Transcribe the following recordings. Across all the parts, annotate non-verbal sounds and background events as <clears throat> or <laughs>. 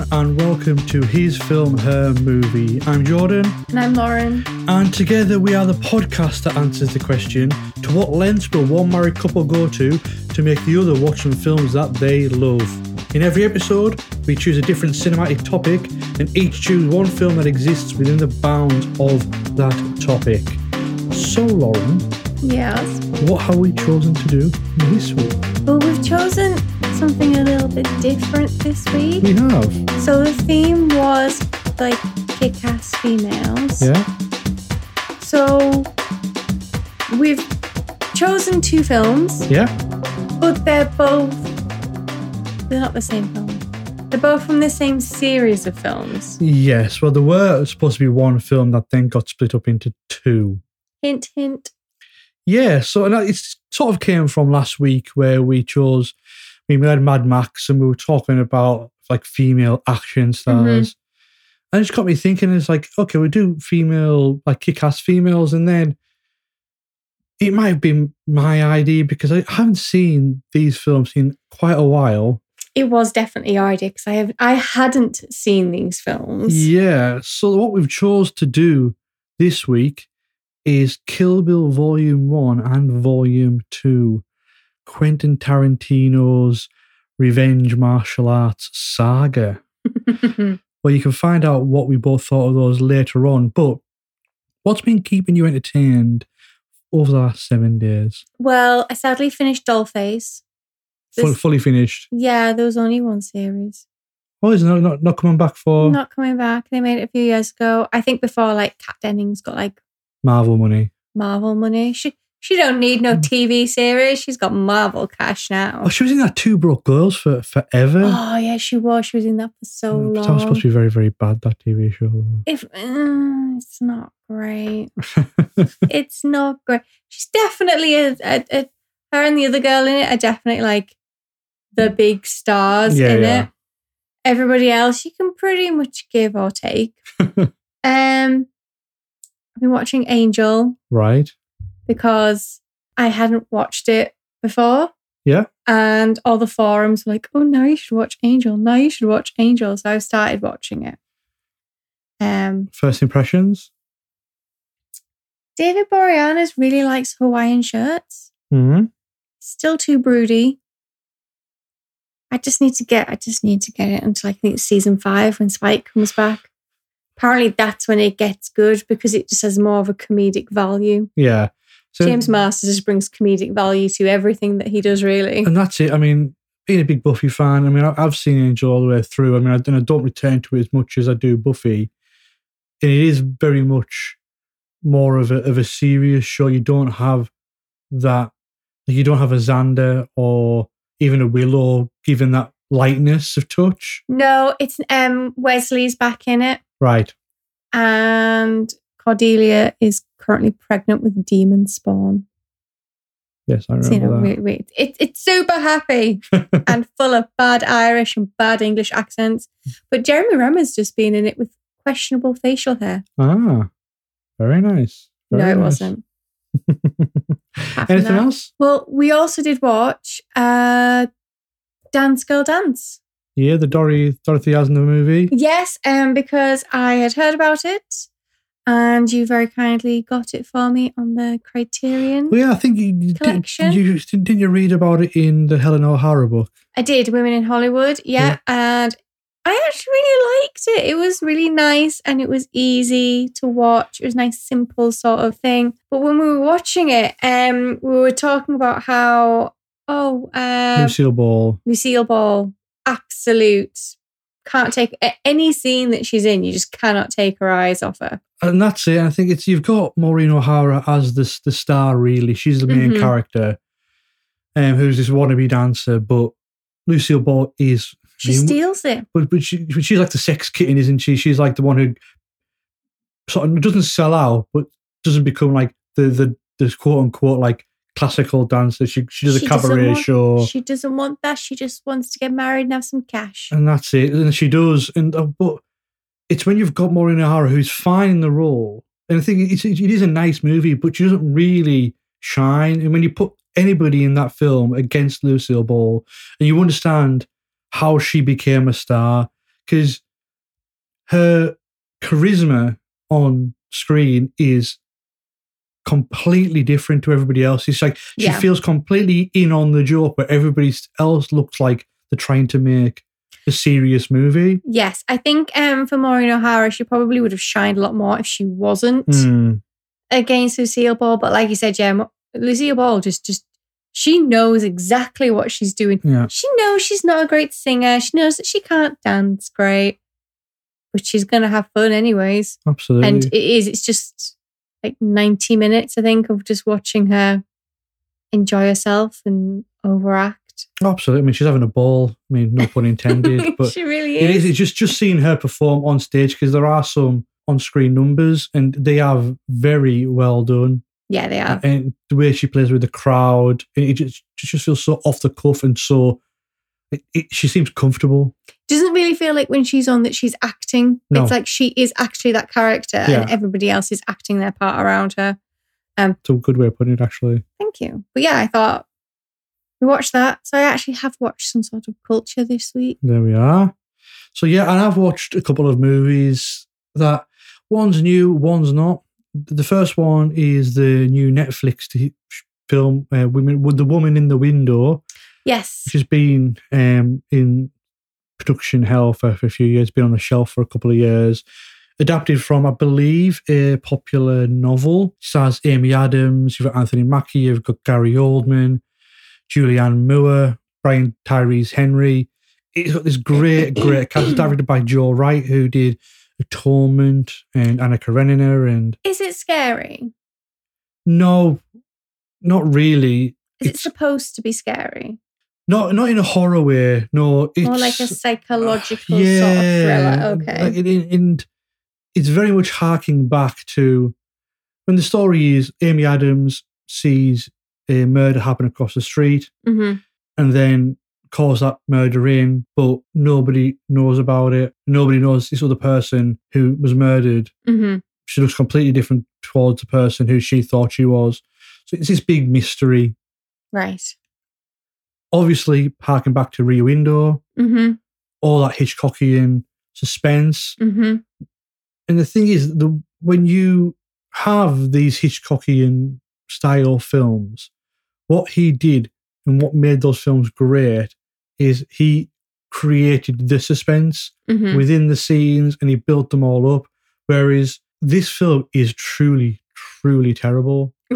everyone, and welcome to His Film, Her Movie. I'm Jordan, And I'm Lauren. and together we are the podcast that answers the question to what lengths will one married couple go to to make the other watch some films that they love? In every episode, we choose a different cinematic topic and each choose one film that exists within the bounds of that topic. So, Lauren, Yes. what have we chosen to do this week? Well, we've chosen something a little bit different this week. We have, So the theme was like kick ass females. yeah? So we've chosen two films, Yeah? but they're both they're not the same film. They're both from the same series of films. Yes, well, there were supposed to be one film that then got split up into two. Hint hint. Yeah, so and that- sort of came from last week where we chose, I mean, we had Mad Max and we were talking about like female action mm-hmm. stars. And it just got me thinking, it's like, okay, we do female, like kick ass females, and then it might have been my idea because I haven't seen these films in quite a while. It was definitely your idea because I have I hadn't seen these films. Yeah. So what we've chose to do this week is Kill Bill Volume 1 and Volume 2. Quentin Tarantino's revenge martial arts saga. <laughs> Well, you can find out what we both thought of those later on. But what's been keeping you entertained over the last seven days? well, I sadly finished Dollface. Full, fully finished. Yeah, there was only one series. Oh, is it not, not, not coming back for Not coming back. They made it a few years ago. I think before like Kat Dennings got like Marvel money? Marvel money. She she don't need no TV series. She's got Marvel cash now. Oh, she was in that Two Broke Girls for forever. Oh yeah, she was. She was in that for so Mm, long. That was supposed to be very, very bad, that TV show. though. if uh, it's not great, <laughs> it's not great. She's definitely a, a, a her and the other girl in it are definitely like the big stars Yeah, in yeah. it. Everybody else, you can pretty much give or take. <laughs> um, I've been watching Angel right. Because I hadn't watched it before. Yeah. And all the forums were like, oh, now you should watch Angel. Now you should watch Angel. So I started watching it. Um, First impressions? David Boreanaz really likes Hawaiian shirts. hmm Still too broody. I just need to get, I just need to get it until I think it's season five when Spike comes back. Apparently that's when it gets good because it just has more of a comedic value. Yeah. So, James Marsters just brings comedic value to everything that he does, really. And that's it. I mean, being a big Buffy fan, I mean, I've seen Angel all the way through. I mean, I, and I don't return to it as much as I do Buffy. And it is very much more of a, of a serious show. You don't have that, like, you don't have a Xander or even a Willow given that lightness of touch. No, it's um Wesley's back in it, Right. and Cordelia is currently pregnant with demon spawn. Yes, I So, you know, remember wait, wait. It, it's super happy and <laughs> full of bad Irish and bad English accents. But Jeremy Renner's just been in it with questionable facial hair. ah, very nice. no, it nice. wasn't. <laughs> Anything that- else? Well, we also did watch uh, Dance Girl Dance. Yeah, the Dorothy Dorothy Arzner movie. Yes, um, because I had heard about it, and you very kindly got it for me on the Criterion. Well, yeah, I think you, you did, Collection. you didn't you read about it in the Helen O'Hara book. I did Women in Hollywood, yeah, and I actually really liked it. It was really nice and it was easy to watch. It was a nice, simple sort of thing. But when we were watching it, um, we were talking about how oh, uh, Lucille Ball. Lucille Ball, absolute. Can't take any scene that she's in. You just cannot take her eyes off her. And that's it. I think it's you've got Maureen O'Hara as the the star. Really, she's the main Mhm. character, um, who's this wannabe dancer. But Lucille Ball is, She You- steals it. but but, she, but she's like the sex kitten, isn't she? She's like the one who sort of doesn't sell out, but doesn't become like the the the quote unquote like classical dancer. She she does She a cabaret want- show. She doesn't want that. She just wants to get married and have some cash. and that's it. And she does. And uh, but it's when you've got Maureen O'Hara who's fine in the role, and I think it's, it is a nice movie, but she doesn't really shine. And when you put anybody in that film against Lucille Ball, and you understand how she became a star, because her charisma on screen is completely different to everybody else. It's like she Yeah. feels completely in on the joke, but everybody else looks like they're trying to make a serious movie. Yes, I think um, for Maureen O'Hara, she probably would have shined a lot more if she wasn't Mm, against Lucille Ball. But like you said, yeah, Lucille Ball just just she knows exactly what she's doing. yeah, She knows she's not a great singer. She knows that she can't dance great, but she's gonna have fun anyways. absolutely. And it is. It's just like ninety minutes, I think, of just watching her enjoy herself and overact. Oh, absolutely. I mean, she's having a ball. I mean, no pun intended, <laughs> but she really it is. is. It's just just seeing her perform on stage because there are some on-screen numbers and they are very well done. Yeah, they are. and the way she plays with the crowd, it just, it just feels so off the cuff and so. It, it, she seems comfortable. Doesn't really feel like when she's on that she's acting. No. It's like she is actually that character and everybody else is acting their part around her. It's a good way of putting it, actually. Thank you. But yeah, I thought we watched that. So I actually have watched some sort of culture this week. There we are. So yeah, and I've watched a couple of movies that one's new, one's not. The first one is the new Netflix film, uh, "Women with the Woman in the Window," Yes. which has been um, in production hell for, for a few years, been on the shelf for a couple of years. Adapted from, I believe, a popular novel. Stars Amy Adams, you've got Anthony Mackie, you've got Gary Oldman, Julianne Moore, Brian Tyree Henry. It's got this great, great cast. It's directed by Joe Wright, who did Atonement and Anna Karenina. And Is it scary? no, not really. Is it supposed to be scary? Not not in a horror way. No, it's More like a psychological sort of thriller. Okay. Like, it- it- and it's very much harking back to when the story is Amy Adams sees a murder happen across the street hmm and then calls that murder in, but nobody knows about it. Nobody knows this other person who was murdered. hmm She looks completely different towards the person who she thought she was. So it's this big mystery. Right. Obviously, harking back to Rear Window, hmm all that Hitchcockian suspense. hmm And the thing is, the when you have these Hitchcockian style films, what he did and what made those films great is he created the suspense hmm within the scenes and he built them all up. Whereas this film is truly, truly terrible. <laughs>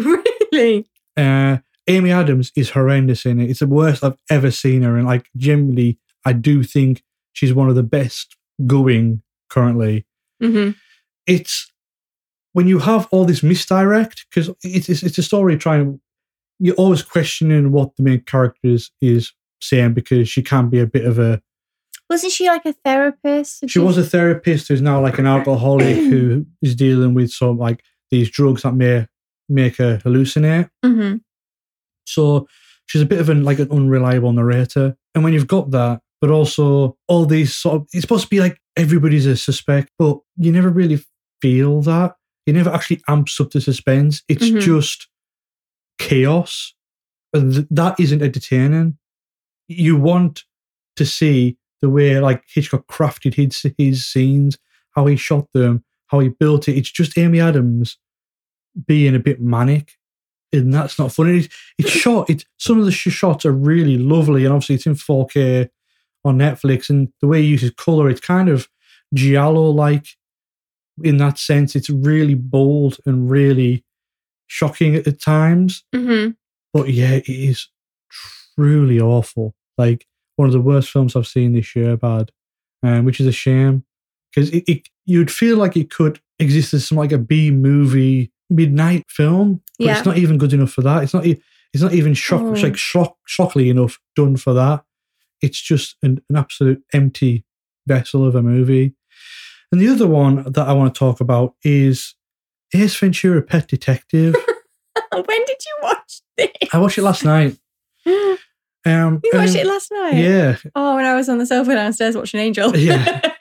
Really? Uh, Amy Adams is horrendous in it. It's the worst I've ever seen her. And like, generally, I do think she's one of the best going currently. hmm it's when you have all this misdirect because it's, it's it's a story trying you're always questioning what the main character is, is saying because she can be a bit of a Wasn't she like a therapist? She was a therapist who's now like an alcoholic who is dealing with some like these drugs that may make her hallucinate hmm so she's a bit of an like an unreliable narrator. And when you've got that but also all these sort of it's supposed to be like everybody's a suspect but you never really feel that. It never actually amps up the suspense. It's Mhm. just chaos. And th- that isn't entertaining. You want to see the way like hitchcock crafted his his scenes how he shot them how he built it. It's just amy adams being a bit manic and that's not funny. It's, it's shot it's some of the sh- shots are really lovely and obviously it's in 4k on netflix and the way he uses color it's kind of giallo like in that sense. It's really bold and really shocking at the times. Hmm but yeah it is truly awful. Like one of the worst films i've seen this year bad um, which is a shame because it, it you'd feel like it could exist as some like a b movie midnight film but Yeah. it's not even good enough for that it's not it's not even shock it's like shock shockingly enough done for that it's just an, an absolute empty vessel of a movie and the other one that i want to talk about is ace ventura pet detective <laughs> when did you watch this? i watched it last night <gasps> Um, you um watched and- it last night? yeah Oh, when I was on the sofa downstairs watching Angel. Yeah. <laughs>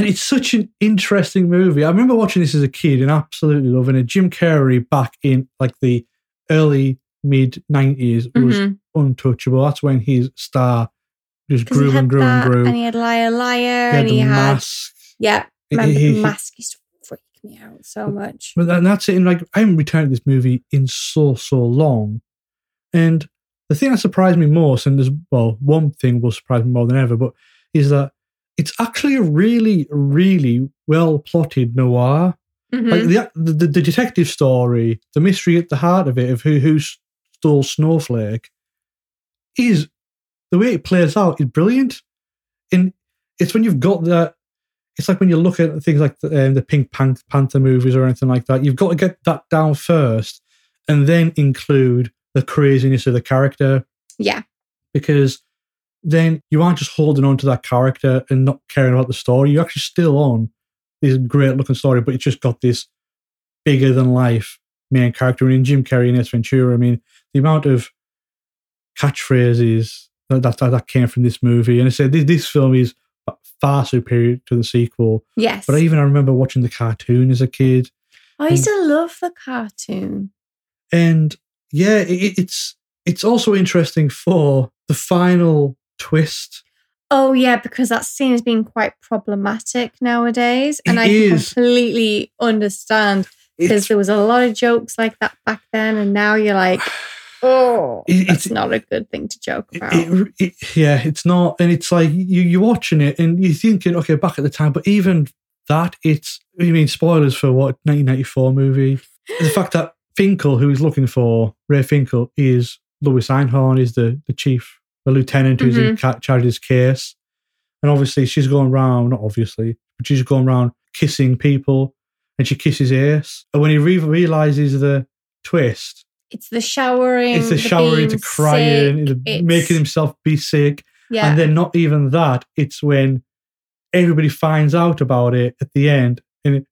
And it's such an interesting movie. I remember watching this as a kid and absolutely loving it. Jim Carrey back in like the early mid 90s was Mhm. untouchable. That's when his star just grew and grew that, and grew. and he had Liar Liar, He had and the he had mask. yeah. Remember he- the mask used to freak me out so much. But that- that's it. And like, I haven't returned to this movie in so, so long. And the thing that surprised me most, and there's, well, one thing will surprise me more than ever, but is that it's actually a really, really well plotted noir. Mhm. Like the, the, the detective story, the mystery at the heart of it, of who, who stole Snowflake, is the way it plays out is brilliant. And it's when you've got that, it's like when you look at things like the, um, the Pink Pan- Panther movies or anything like that, you've got to get that down first and then include the craziness of the character yeah, because then you aren't just holding on to that character and not caring about the story. You're actually still on this great looking story, but it's just got this bigger than life main character. And in Jim Carrey and Ace Ventura, I mean, the amount of catchphrases that, that, that came from this movie. And I said, this, this film is far superior to the sequel. yes. But I even I remember watching the cartoon as a kid. I used to love the cartoon. And yeah, it, it's it's also interesting for the final twist Oh yeah, because that scene has been quite problematic nowadays, and It I is. completely understand because there was a lot of jokes like that back then, and now you're like, <sighs> oh, It- that's it's- not a good thing to joke about. it, it, yeah, it's not, and it's like you you're watching it and you're thinking, okay, back at the time, but even that, it's I mean, spoilers for what 1994 movie. the fact that Finkel, who is looking for, Ray Finkel, is Lois Einhorn, is the the chief, the lieutenant who's in mm-hmm. charge of this case, and obviously she's going around, not obviously, but she's going around kissing people, and she kisses Ace, and when he re- realizes the twist, it's the showering, it's the showering, being to crying, sick, the making himself be sick. yeah, And then not even that, it's when everybody finds out about it at the end and it,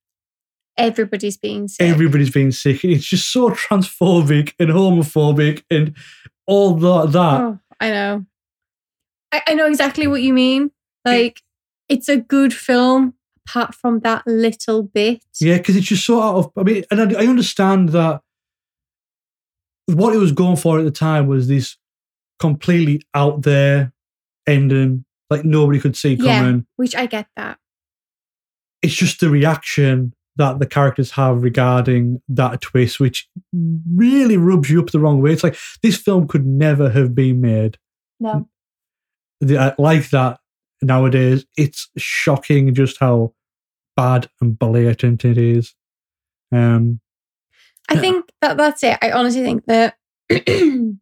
everybody's being sick. everybody's being sick. And it's just so <laughs> transphobic and homophobic and all that. that. oh, I know. I, I know exactly what you mean. Like, it's a good film apart from that little bit. Yeah, because it's just so out of. I mean, and I, I understand that what it was going for at the time was this completely out there ending, like nobody could see Yeah. coming. Which I get that. it's just the reaction that the characters have regarding that twist, which really rubs you up the wrong way. It's like this film could never have been made No. uh, like that nowadays. It's shocking just how bad and blatant it is. Um, I Yeah. think that that's it. I honestly think that <clears throat> if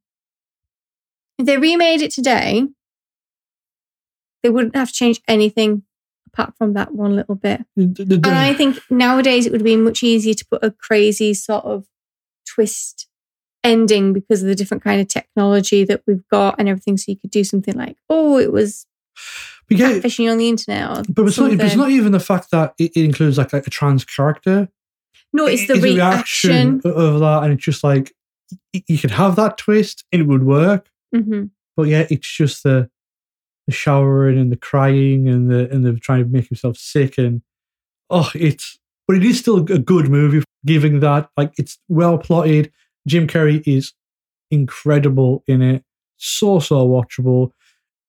they remade it today, they wouldn't have to change anything apart from that one little bit. And I think nowadays it would be much easier to put a crazy sort of twist ending because of the different kind of technology that we've got and everything. So you could do something like, oh, it was yeah, catfishing on the internet. But it's not, it's not even the fact that it, it includes like a, a trans character. no, it's the a reaction. of- of that, and it's just like you could have that twist and it would work. hmm but yeah, it's just the the showering and the crying and the and the trying to make himself sick and oh, it's but it is still a good movie. Giving that, like it's well plotted. Jim Carrey is incredible in it, so so watchable.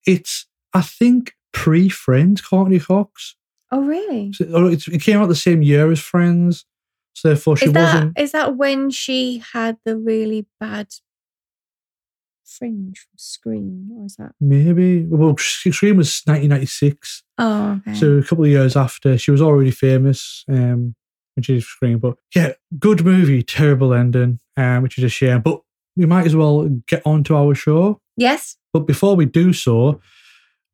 It's I think pre Friends, Courteney Cox. Oh, really? So, oh, it's, it came out the same year as Friends, so therefore she Is that wasn't. is that when she had the really bad fringe from Scream, or is that? Maybe well, Scream was 1996. Oh, okay. So a couple of years after, she was already famous um, when she did Scream. But yeah, good movie, terrible ending, um, which is a shame. But we might as well get on to our show. yes, But before we do so,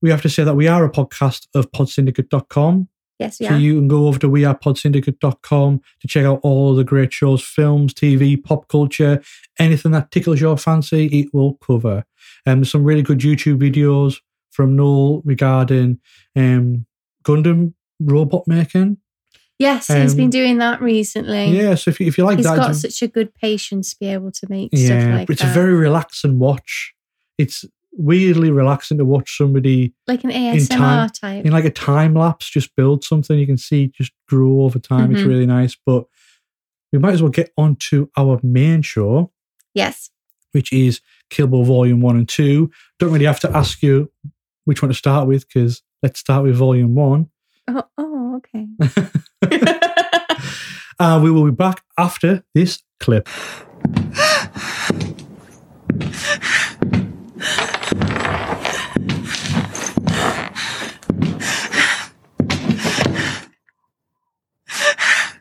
we have to say that we are a podcast of podsyndicate.com. yes, we So are. you can go over to wearepodsyndicate.com to check out all the great shows, films, TV, pop culture, anything that tickles your fancy, it will cover. Um, there's some really good YouTube videos from Noel regarding um, Gundam robot making. yes, he's been doing that recently. Yeah, so if you, if you like he's that, He's got such a good patience to be able to make yeah, stuff like but it's that. a very relaxing watch. It's weirdly relaxing to watch somebody like an time- ASMR type. in like a time lapse just build something you can see just grow over time. It's Mhm. really nice. But we might as well get on to our main show, yes. which is Kill Bill Volume 1 and 2. Don't really have to ask you which one to start with because let's start with volume one. Oh, oh okay. <laughs> <laughs> uh, we will be back after this clip. <laughs>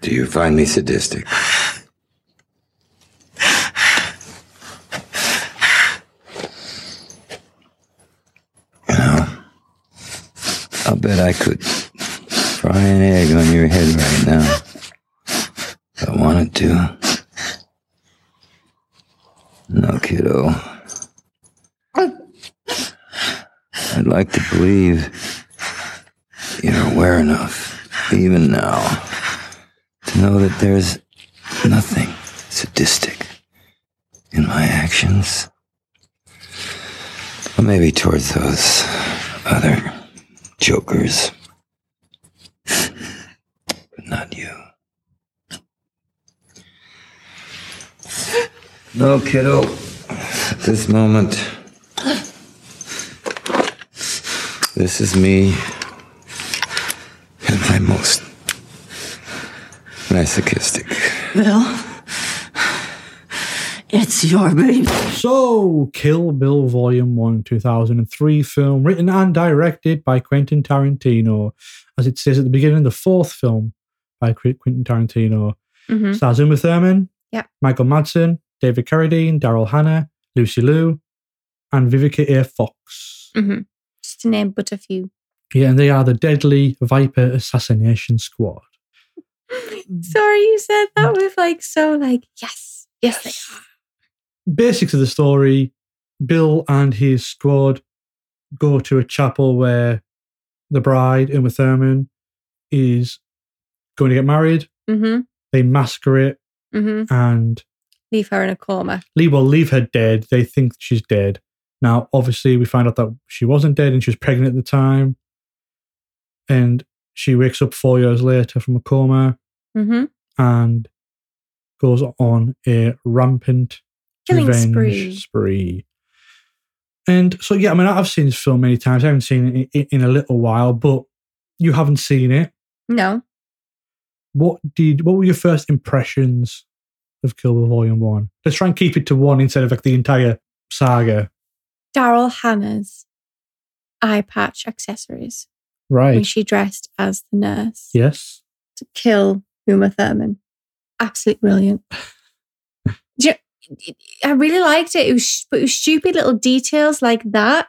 Do you find me sadistic? You know, I'll bet I could fry an egg on your head right now. If I wanted to. No, kiddo. I'd like to believe you're aware enough, even now, know that there's nothing sadistic in my actions. Or maybe towards those other jokers. But not you. No, kiddo. This moment, this is me at my most masochistic. Bill, it's your baby. So, Kill Bill Volume 1, 2003 film, written and directed by Quentin Tarantino. As it says at the beginning, the fourth film by Quentin Tarantino. hmm Stars Uma Thurman, Yep. Michael Madsen, David Carradine, Daryl Hannah, Lucy Liu, and Vivica A. Fox. hmm Just to name but a few. Yeah, and they are the Deadly Viper Assassination Squad. <laughs> Sorry, you said that with like so like yes, yes, are. Basics of the story Bill and his squad go to a chapel where the bride, Uma Thurman, is going to get married. Mm-hmm. They massacre it Mm-hmm. and Leave her in a coma. leave, well, leave her dead. They think she's dead. Now, obviously, we find out that she wasn't dead and she was pregnant at the time. And she wakes up four years later from a coma Mm-hmm. and goes on a rampant Killing revenge spree. spree. And so, yeah, I mean, I've seen this film many times. I haven't seen it in, in a little while, but you haven't seen it. No. What did? What were your first impressions of Kill Bill Volume One? Let's try and keep it to one instead of like the entire saga. Daryl Hannah's eye patch accessories Right. when she dressed as the nurse Yes. to kill Uma Thurman. Absolutely brilliant. You- I really liked it. It was, but it was stupid little details like that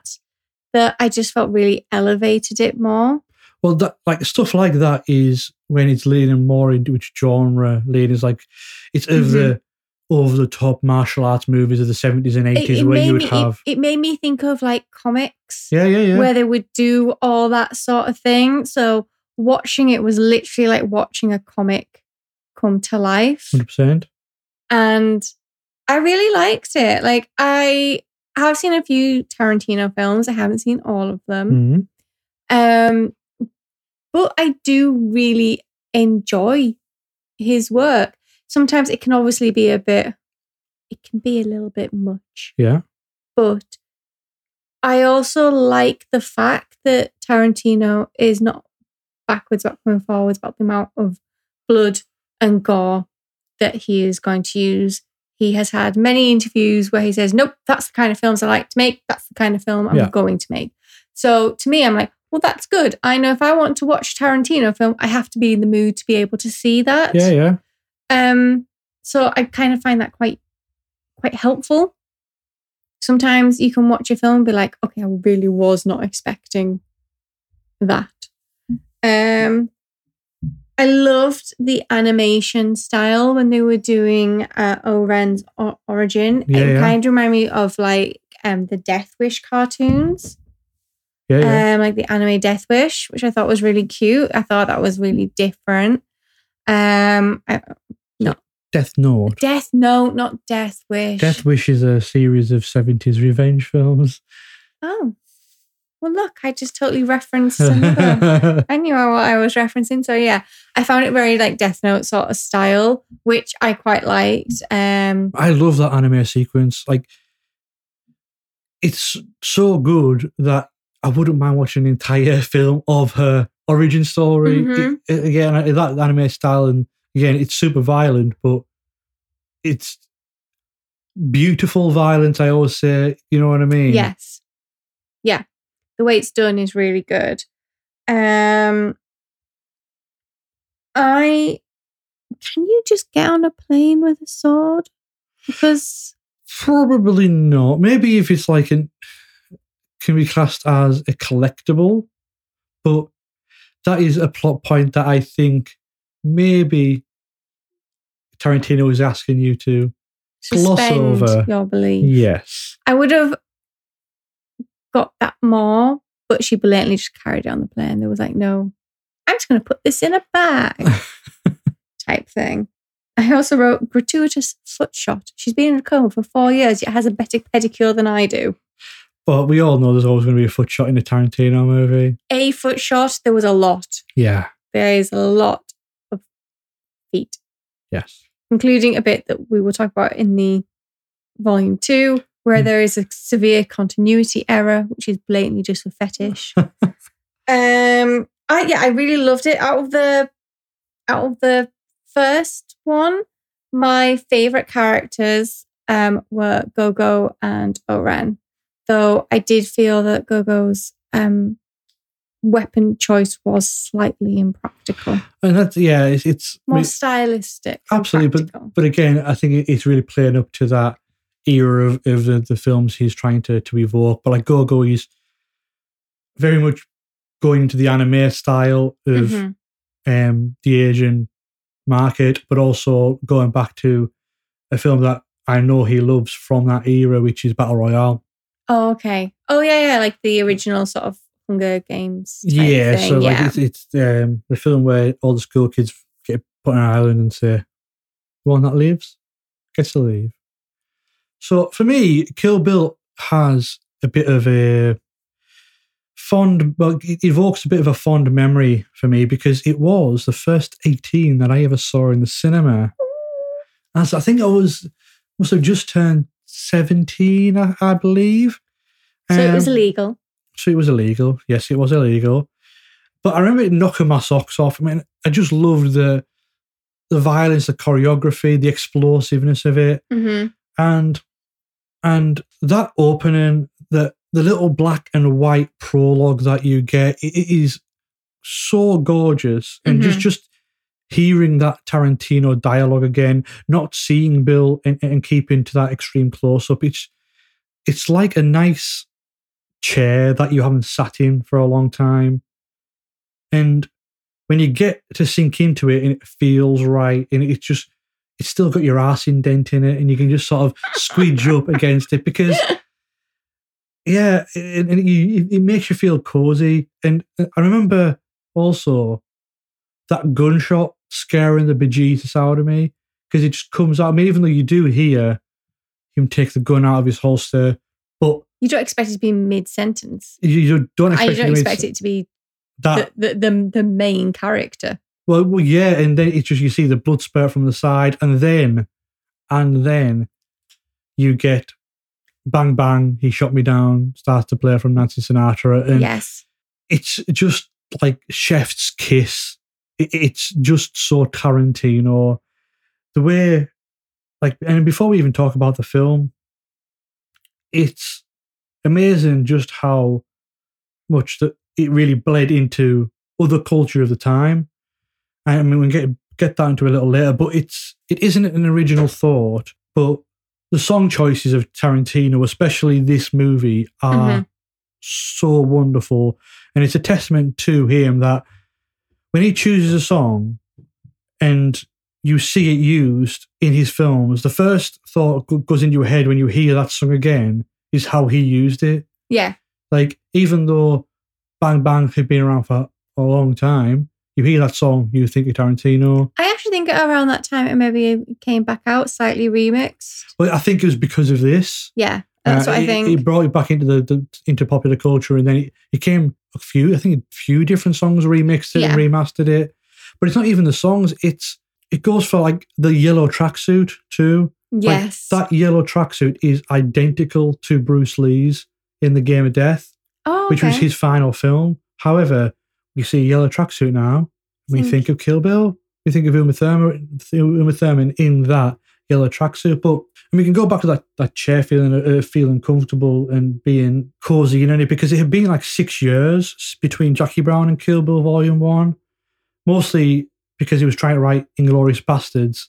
that I just felt really elevated it more. Well, that like stuff like that is when it's leaning more into its genre. Leaning is like it's of the over the top martial arts movies of the seventies and Mm-hmm. Eighties where you would me, it- have. it, made me think of like comics yeah, yeah, yeah. where they would do all that sort of thing. So watching it was literally like watching a comic come to life. Hundred percent. and I really liked it. Like I have seen a few Tarantino films. I haven't seen all of them. Mhm. Um but I do really enjoy his work. Sometimes it can obviously be a bit it can be a little bit much. Yeah. But I also like the fact that Tarantino is not backwards, but coming forwards about the amount of blood and gore that he is going to use. He has had many interviews where he says, Nope, that's the kind of films I like to make. That's the kind of film I'm Yeah. going to make. So to me, I'm like, Well, that's good. I know if I want to watch Tarantino film, I have to be in the mood to be able to see that. Yeah, yeah. Um, so I kind of find that quite quite helpful. Sometimes you can watch a film and be like, okay, I really was not expecting that. Um I loved the animation style when they were doing uh, Oren's o- origin. Yeah, it yeah. kind of reminded me of like um the Death Wish cartoons Yeah, yeah. um, like the anime Death Wish, which I thought was really cute. I thought that was really different. Um, I, Death Note. Death Note, not Death Wish. Death Wish is a series of 70s revenge films. Oh, well, look, I just totally referenced another. <laughs> I knew what I was referencing. So yeah, I found it very like Death Note sort of style, which I quite liked. Um, I love that anime sequence. Like, it's so good that I wouldn't mind watching an entire <laughs> film of her origin story. Mhm. It- it- again, that anime style, and again, it's super violent, but it's beautiful violence. I always say, you know what I mean? Yes. Yeah. The way it's done is really good. Um I can you just get on a plane with a sword? Because Probably not. Maybe if it's like an can be classed as a collectible, but that is a plot point that I think maybe Tarantino is asking you to. Gloss over. your belief. Yes. I would have got that more, but she blatantly just carried it on the plane. There was like, no, I'm just going to put this in a bag <laughs> type thing. I also wrote gratuitous foot shot. She's been in a coma for four years, yet has a better pedicure than I do. But we all know there's always going to be a foot shot in a Tarantino movie. A foot shot, there was a lot. Yeah. There is a lot of feet, Yes. including a bit that we will talk about in the volume two, where Mm. there is a severe continuity error, which is blatantly just a fetish. <laughs> um, I yeah, I really loved it. Out of the out of the first one, my favorite characters um were Gogo and Oren. Though I did feel that Gogo's um weapon choice was slightly impractical. And that's, yeah, it's, it's I More mean, stylistic. absolutely. But, but again, I think it's really playing up to that era of, of the, the films he's trying to, to evoke. But like Gogo, he's very much going into the anime style of Mhm. um, the Asian market, but also going back to a film that I know he loves from that era, which is Battle Royale. Oh, okay. Oh, yeah, yeah, like the original sort of Hunger Games. Yeah, thing, so like yeah. it's, it's um, the film where all the school kids get put on an island and say, "The one that leaves gets to leave." So for me, Kill Bill has a bit of a fond, but it evokes a bit of a fond memory for me because it was the first eighteen that I ever saw in the cinema. As I think I was must have just turned seventeen, I, I believe. so it was Um, illegal. so it was illegal. Yes, it was illegal. But I remember it knocking my socks off. I mean, I just loved the the violence, the choreography, the explosiveness of it, hmm and and that opening, the the little black and white prologue that you get, it, it is so gorgeous, and just Mhm. just hearing that Tarantino dialogue again, not seeing Bill and, and keeping to that extreme close up, it's it's like a nice chair that you haven't sat in for a long time. And when you get to sink into it and it feels right, and it's just, it's still got your ass indent in it, and you can just sort of squeeze <laughs> up against it because, yeah, and, and you, it makes you feel cozy. And uh, I remember also that gunshot scaring the bejesus out of me because it just comes out. I mean, even though you do hear him take the gun out of his holster, but You don't expect it to be mid sentence. you, you don't I expect, don't expect it to be that the, the, the, the main character. Well, well, yeah, and then it's just you see the blood spurt from the side, and then, and then, you get bang bang. He shot me down. Starts to play from Nancy Sinatra, and yes. it's just like chef's kiss. It's just so Tarantino. The way, like, and before we even talk about the film, it's amazing just how much that it really bled into other culture of the time. I mean, we get get that into a little later, but it's it isn't an original thought, but the song choices of Tarantino, especially this movie, are Mhm. so wonderful, and it's a testament to him that when he chooses a song and you see it used in his films, the first thought goes into your head when you hear that song again is how he used it. Yeah. Like even though Bang Bang had been around for a long time, you hear that song, you think of Tarantino. I actually think around that time it maybe came back out slightly remixed. But I think it was because of this. Yeah. That's Uh, what I it- think. It brought it back into the, the into popular culture, and then it, it came a few. I think a few different songs remixed it Yeah. and remastered it. But it's not even the songs. It's it goes for like the yellow tracksuit too. Like, yes. that yellow tracksuit is identical to Bruce Lee's in the Game of Death. Oh, which was his final film. However, you see a yellow tracksuit now. We Hmm. think of Kill Bill, We think of Uma Thurman, Uma Thurman in that yellow tracksuit. But and we can go back to that, that chair feeling, uh, feeling comfortable and being cozy you know, because it had been like six years between Jackie Brown and Kill Bill Volume One, mostly because he was trying to write Inglourious Basterds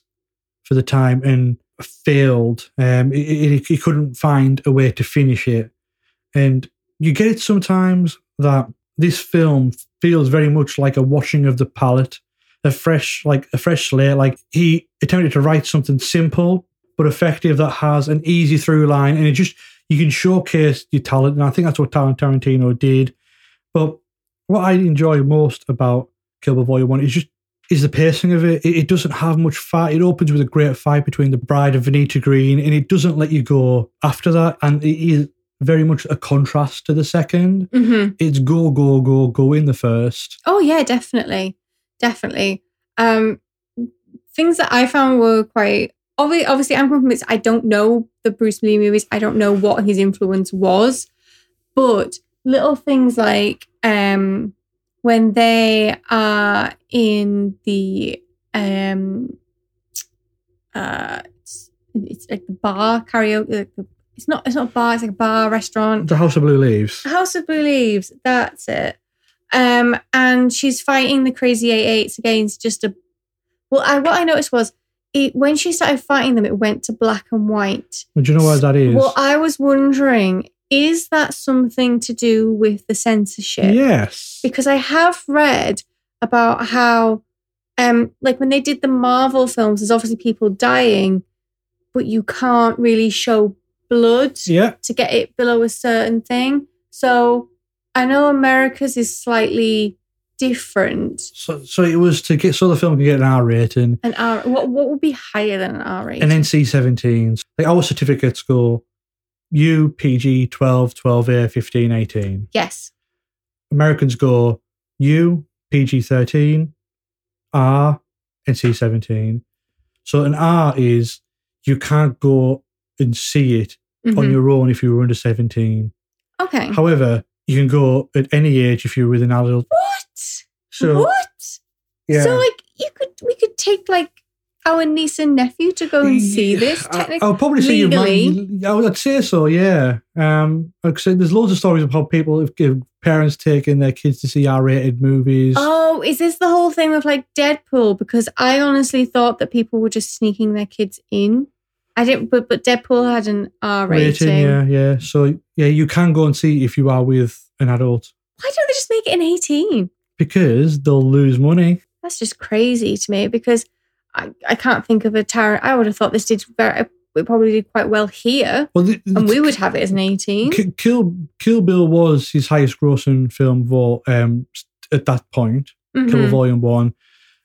for the time and failed. Um, he, he couldn't find a way to finish it, and you get it sometimes that this film feels very much like a washing of the palette, a fresh, like a fresh slate. Like he attempted to write something simple but effective that has an easy through line, and it just you can showcase your talent. And I think that's what Tar- Tarantino did. But what I enjoy most about Kill Bill Volume One is just is the pacing of it. it. It doesn't have much fight. It opens with a great fight between the bride and Vernita Green, and it doesn't let you go after that. And it is very much a contrast to the second. hmm It's go, go, go, go in the first. Oh yeah, definitely, definitely. Um, things that I found were quite obviously. Obviously, I'm convinced. I don't know the Bruce Lee movies. I don't know what his influence was, but little things like um, when they are in the um, uh, it's, it's like the bar karaoke. Like the, it's not. It's not a bar. It's like a bar restaurant. The House of Blue Leaves. The House of Blue Leaves. That's it. Um, and she's fighting the crazy eight eights against just a. Well, I what I noticed was it when she started fighting them, it went to black and white. Do you know why that is? Well, I was wondering, is that something to do with the censorship? yes. Because I have read about how, um, like when they did the Marvel films, there's obviously people dying, but you can't really show blood Yeah. to get it below a certain thing. So I know America's is slightly different. So, so it was to get so the film could get an R rating, An R what what would be higher than an R rating? an NC 17s. Like our certificates go U, PG, 12, 12A, 15, 18. yes. Americans go U, PG 13, R, NC 17. So an R is you can't go and see it on Mhm. your own if you were under 17. Okay. However, you can go at any age if you're with an adult. what? So, what? yeah. So like you could we could take like our niece and nephew to go and see this. Technically, I would probably say you legally. might. I would I'd say so. Yeah. Um. Like I said, there's loads of stories of how people, if, if parents taking their kids to see R-rated movies. Oh, is this the whole thing with like Deadpool? Because I honestly thought that people were just sneaking their kids in. I didn't, but but Deadpool had an R rating. rating. Yeah, yeah. So yeah, you can go and see if you are with an adult Why don't they just make it an eighteen? because they'll lose money. That's just crazy to me because I, I can't think of a Tara. I would have thought this did very, it probably did quite well here, Well, the, and we would have it as an 18. Ki- Kill Kill Bill was his highest grossing film vol um at that point. Kill Bill Mhm. Volume One.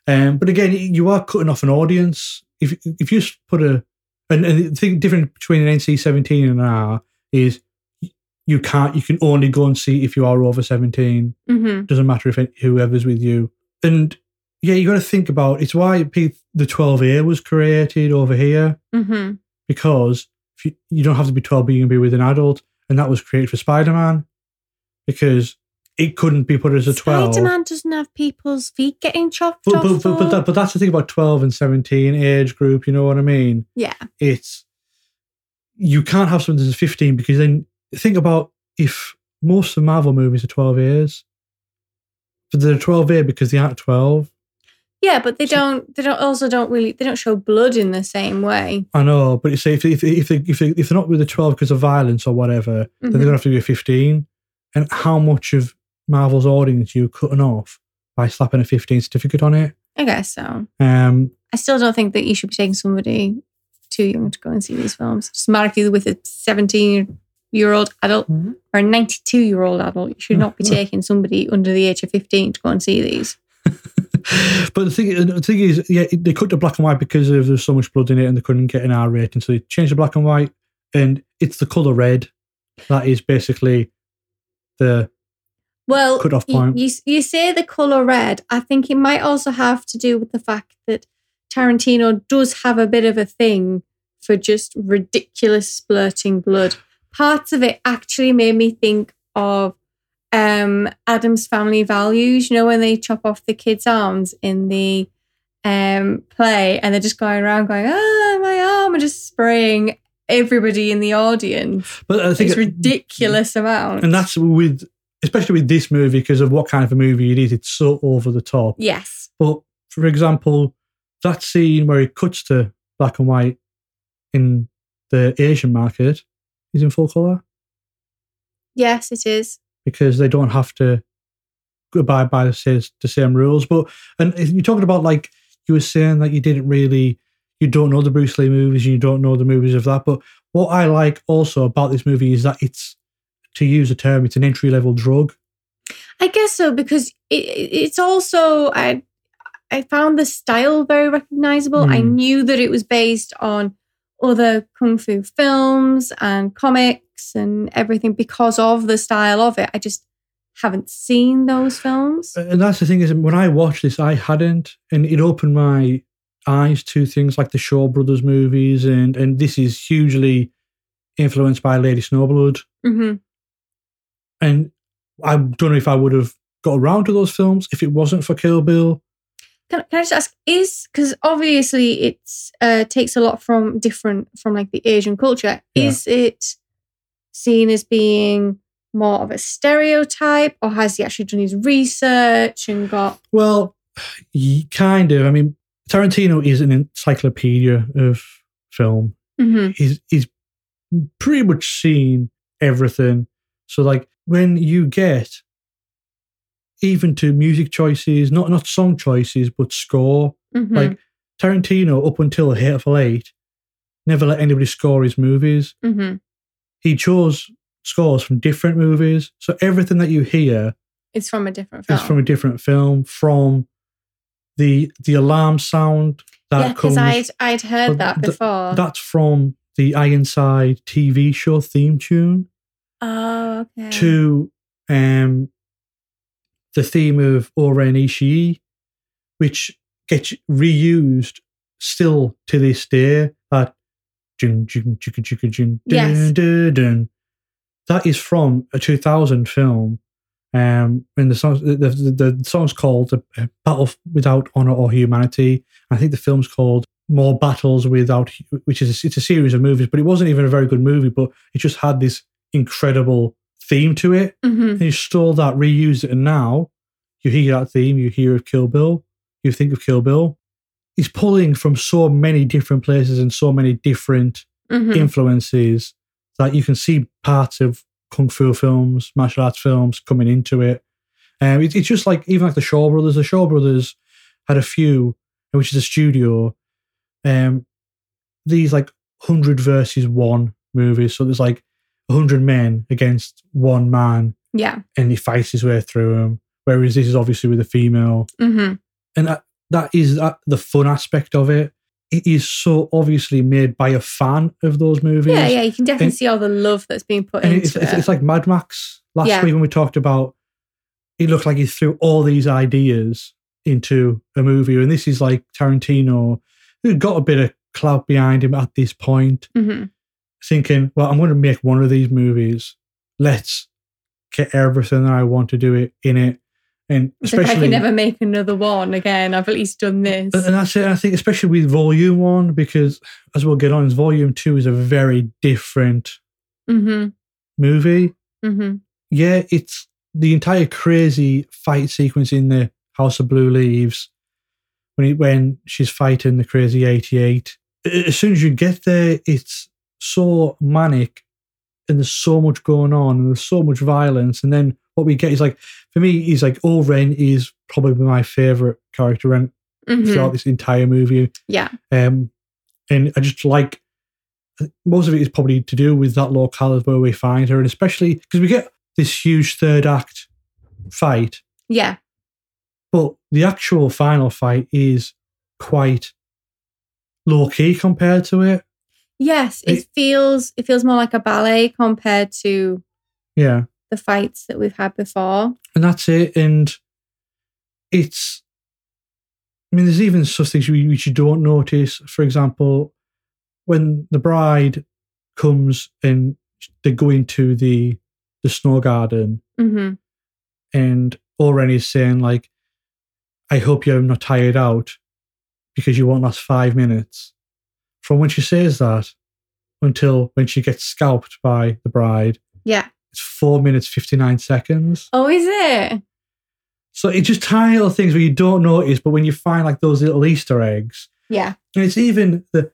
Um, but again, you are cutting off an audience. If if you put a and, and the thing different between an NC seventeen and an R is you can't you can only go and see if you are over seventeen. Mhm. Doesn't matter if it, whoever's with you. And yeah, you got to think about it's why P- the twelve A was created over here Mhm. because if you, you don't have to be 12, but you can be with an adult. And that was created for Spider Man because it couldn't be put as a 12. Spider-Man doesn't have people's feet getting chopped But, off. but, but, but, that, but that's the thing about 12 and 17 age group, you know what I mean? yeah. It's you can't have something that's 15 because then think about if most of Marvel movies are 12 years, but they're 12A because they aren't 12. Yeah, but they don't. They don't. Also, don't really. They don't show blood in the same way. I know, but say if, if, if, they, if, they, if they're not with the 12 because of violence or whatever, then they're Mhm. going to have to be a 15. And how much of Marvel's audience you cutting off by slapping a 15 certificate on it? I guess so. Um, I still don't think that you should be taking somebody too young to go and see these films. Just matter if you're with a 17 year old adult Mhm. or a 92 year old adult. You should not be <laughs> taking somebody under the age of 15 to go and see these. <laughs> but the thing, the thing is, yeah, they cut the black and white because there's so much blood in it and they couldn't get an R rating. So they changed the black and white and it's the colour red. That is basically the Well, Cut-off point. You, you say the color red. I think it might also have to do with the fact that Tarantino does have a bit of a thing for just ridiculous splurting blood. Parts of it actually made me think of um Addams Family Values. You know when they chop off the kids' arms in the um play and they're just going around going, ah, my arm and just spraying everybody in the audience. But I think It's ridiculous amount. and that's with especially with this movie because of what kind of a movie it is. It's so over the top. yes. But for example, that scene where it cuts to black and white in the Asian market is in full color Yes, it is. because they don't have to abide by the same, the same rules. But and you're talking about like you were saying that you didn't really you don't know the Bruce Lee movies and you don't know the movies of that. But what I like also about this movie is that it's to use a term, it's an entry level drug. I guess so because it, it's also I I found the style very recognizable. I Hmm. knew that it was based on other kung fu films and comics and everything because of the style of it. I just haven't seen those films. And that's the thing is when I watched this, I hadn't, and it opened my eyes to things like the Shaw Brothers movies, and and this is hugely influenced by Lady Snowblood. hmm And I don't know if I would have got around to those films if it wasn't for Kill Bill. Can, can I just ask? Is because obviously it uh, takes a lot from different from like the Asian culture. Yeah. Is it seen as being more of a stereotype, or has he actually done his research and got? Well, kind of. I mean, Tarantino is an encyclopedia of film. Mhm. He's he's pretty much seen everything. So like when you get even to music choices, not not song choices, but score. Mhm. Like Tarantino, up until Hateful Eight, never let anybody score his movies. Mhm. He chose scores from different movies. So everything that you hear is from a different film. is from a different film. From the the alarm sound that yeah, comes. because I'd I'd heard that th- before. That's from the Ironside TV show theme tune oh, okay. to um, the theme of O-Ren Ishii, which gets reused still to this day. That Yes. dun, dun, dun. that is from a 2000 film. Um, and the song, the, the, the song's called uh, "Battle Without Honor or Humanity." I think the film's called "More Battles Without," which is a, it's a series of movies, but it wasn't even a very good movie. But it just had this incredible theme to it. Mhm. And you stole that, reused it, and now you hear that theme, you hear of Kill Bill, you think of Kill Bill. He's pulling from so many different places and so many different Mhm. influences that you can see parts of kung fu films, martial arts films coming into it. Um, it- it's just like even like the Shaw Brothers. The Shaw Brothers had a few, which is a studio. Um, these like hundred versus one movies. So there's like hundred men against one man, Yeah. and he fights his way through them. Whereas this is obviously with a female hmm and that, that is that, the fun aspect of it. It is so obviously made by a fan of those movies. Yeah, yeah. You can definitely And- see all the love that's being put into it's, it. it's like Mad Max last Yeah. week when we talked about. It looked like he threw all these ideas into a movie, and this is like Tarantino, who got a bit of clout behind him at this point, Mhm. Thinking, "Well, I'm going to make one of these movies. Let's get everything that I want to do it in it." And It's like I especially can never make another one again. I've at least done this. And that's it. I think, especially with Volume One, because as we'll get on, is Volume Two is a very different hmm movie. hmm Yeah, it's the entire crazy fight sequence in the House of Blue Leaves when he, when she's fighting the crazy eighty eight. As soon as you get there, it's so manic, and there's so much going on, and there's so much violence, and then what we get is like, for me, he's like, O-Ren is probably my favorite character, and hmm throughout this entire movie. Yeah. Um, and I just like most of it is probably to do with that locale where we find her, and especially because we get this huge third act fight, Yeah. but the actual final fight is quite low key compared to it. Yes. It It- feels it feels more like a ballet compared to Yeah, the fights that we've had before. and that's it. And it's, I mean, there's even such things we- which you don't notice. For example, when the bride comes and they go into the the snow garden hmm and O-Ren is saying like, "I hope you're not tired out because you won't last five minutes." From when she says that until when she gets scalped by the bride, Yeah. it's four minutes fifty nine seconds. Oh, is it? So it's just tiny little things where you don't notice, but when you find like those little Easter eggs, Yeah. and it's even the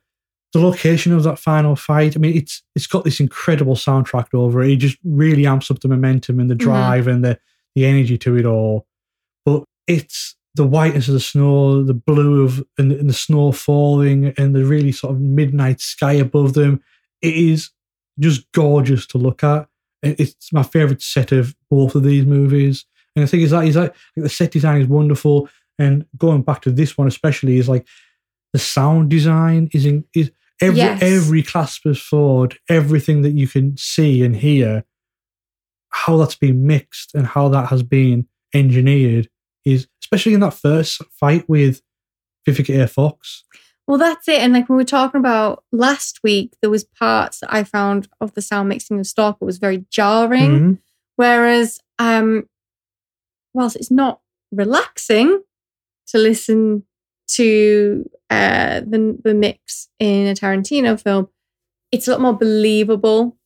the location of that final fight. I mean, it's it's got this incredible soundtrack over it. It just really amps up the momentum and the mm-hmm. drive and the the energy to it all. But it's the whiteness of the snow, the blue of and, and the snow falling, and the really sort of midnight sky above them. It is just gorgeous to look at. It's my favorite set of both of these movies. And the thing is that is that like, the set design is wonderful. And going back to this one especially is like the sound design is in, is every Yes. every Claspers Ford, everything that you can see and hear, how that's been mixed and how that has been engineered is especially in that first fight with Vivica A. Fox. Well, that's it. And like we were talking about last week, there was parts that I found of the sound mixing of Stalker was very jarring. Mhm. Whereas, um, whilst it's not relaxing to listen to uh, the the mix in a Tarantino film, it's a lot more believable.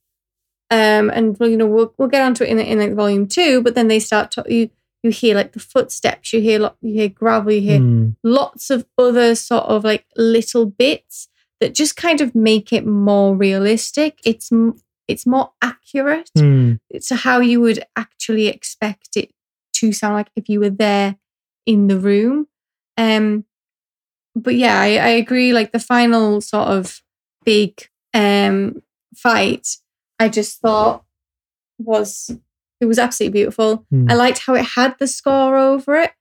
Um, and well, you know, we'll we'll get onto it in in like volume two, but then they start to you you hear like the footsteps, you hear lo- you hear gravel, you hear Mm. lots of other sort of like little bits that just kind of make it more realistic. It's m- it's more accurate Mm. to how you would actually expect it to sound like if you were there in the room. Um, but yeah, I, I agree. Like the final sort of big um fight, I just thought was it was absolutely beautiful. Mm. I liked how it had the score over it,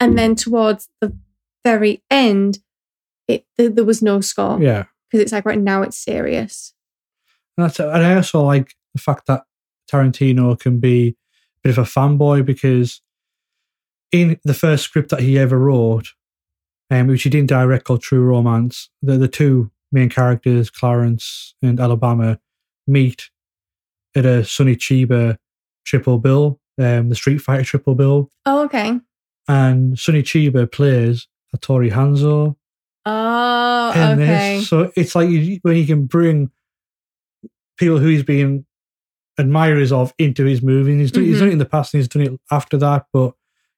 and then towards the very end, it th- there was no score Yeah. because it's like right now it's serious. And that's and I also like the fact that Tarantino can be a bit of a fanboy because in the first script that he ever wrote, um, which he didn't direct called True Romance, the the two main characters, Clarence and Alabama, meet at a Sonny Chiba triple bill, um, the Street Fighter triple bill, Oh, okay. and Sonny Chiba plays Hattori Hanzo, Oh, in okay. this. So it's like you, when he can bring people who he's been admirers of into his movie. He's done, he's Mhm. done it in the past and he's done it after that. But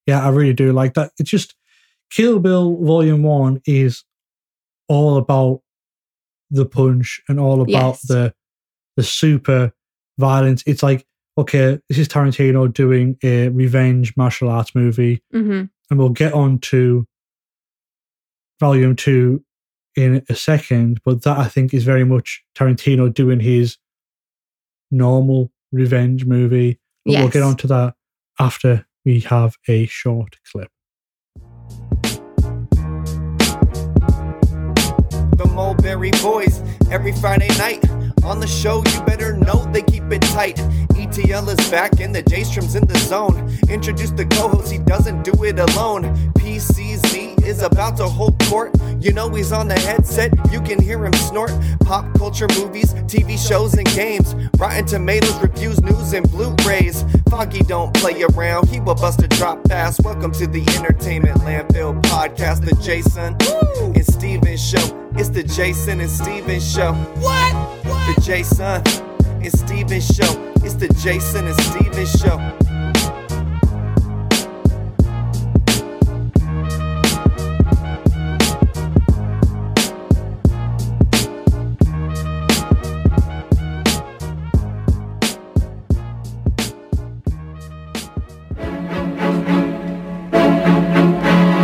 yeah, I really do like that. It's just Kill Bill Volume One is all about the punch and all about Yes. the the super violence. It's like okay, this is Tarantino doing a revenge martial arts movie hmm and we'll get on to volume two in a second, but that I think is very much Tarantino doing his normal revenge movie. But we'll get on to that after we have a short clip. the Mulberry Boys every Friday night. On the show, you better know they keep it tight. ETL is back and the J Strom's in the zone. Introduce the co host, he doesn't do it alone. PCZ is about to hold court. You know he's on the headset, you can hear him snort. Pop culture movies, TV shows, and games. Rotten Tomatoes reviews, news, and Blu rays. Foggy don't play around, he will bust a drop pass. Welcome to the Entertainment Landfill podcast, the Jason and Steven show. It's the Jason and Steven show. What? The Jason and Steven show. It's the Jason and Steven show.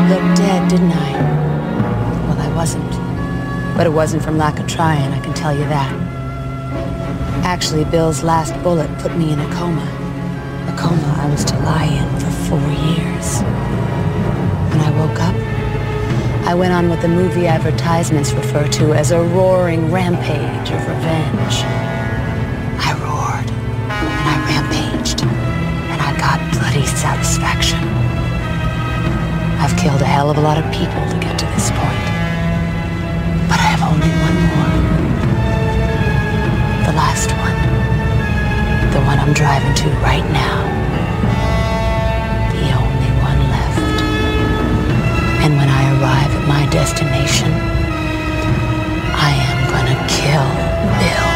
Looked dead, didn't I? Well, I wasn't. But it wasn't from lack of trying, I can tell you that. Actually, Bill's last bullet put me in a coma. A coma I was to lie in for four years. When I woke up, I went on what the movie advertisements refer to as a roaring rampage of revenge. I roared, and I rampaged, and I got bloody satisfaction. I've killed a hell of a lot of people to get to this point. But I have only one more last one. The one I'm driving to right now. The only one left. And when I arrive at my destination, I am gonna kill Bill.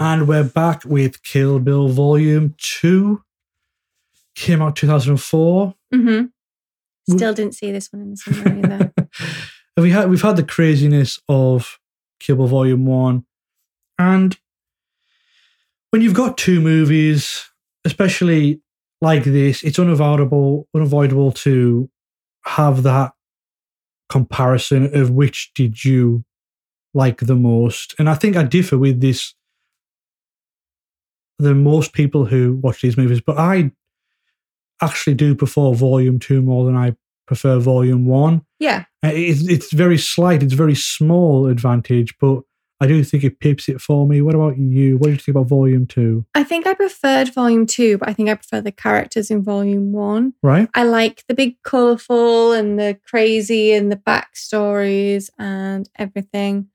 And we're back with Kill Bill Volume 2. Came out 2004. Mm-hmm. Still didn't see this one in the cinema either. <laughs> we had we've had the craziness of Kill Bill Volume One, and when you've got two movies, especially like this, it's unavoidable unavoidable to have that comparison of which did you like the most. And I think I differ with this than most people who watch these movies, but I actually do prefer Volume Two more than I prefer Volume One. Yeah. Uh, It's, it's very slight, it's very small advantage, but I do think it pips it for me. What about you? What do you think about Volume Two? I think I preferred volume two, but I think I prefer the characters in volume one. Right? I like the big colourful and the crazy and the backstories and everything.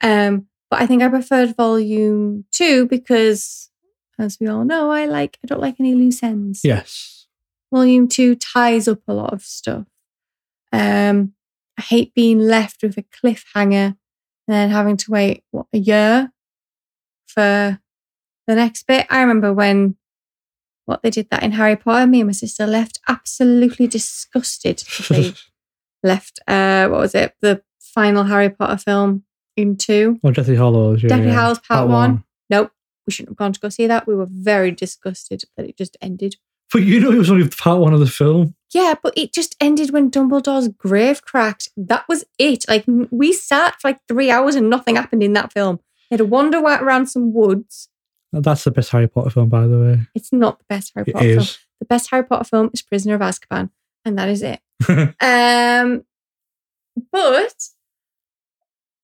Um, but I think I preferred volume two because, as we all know, I like I don't like any loose ends. Yes. Volume two ties up a lot of stuff. Um, I hate being left with a cliffhanger and then having to wait what a year for the next bit. I remember when what they did that in Harry Potter. Me and my sister left absolutely disgusted. They <laughs> left. Uh, what was it? The final Harry Potter film in two. Oh, Deathly Hallows. Yeah, Deathly yeah. Hallows Part One. Nope, we shouldn't have gone to go see that. We were very disgusted that it just ended. But you know, it was only part one of the film. Yeah, but it just ended when Dumbledore's grave cracked. That was it. Like we sat for like three hours and nothing happened in that film. They had to wander around some woods. That's the best Harry Potter film, by the way. It's not the best Harry It Potter film. The best Harry Potter film is Prisoner of Azkaban, and that is it. <laughs> um, but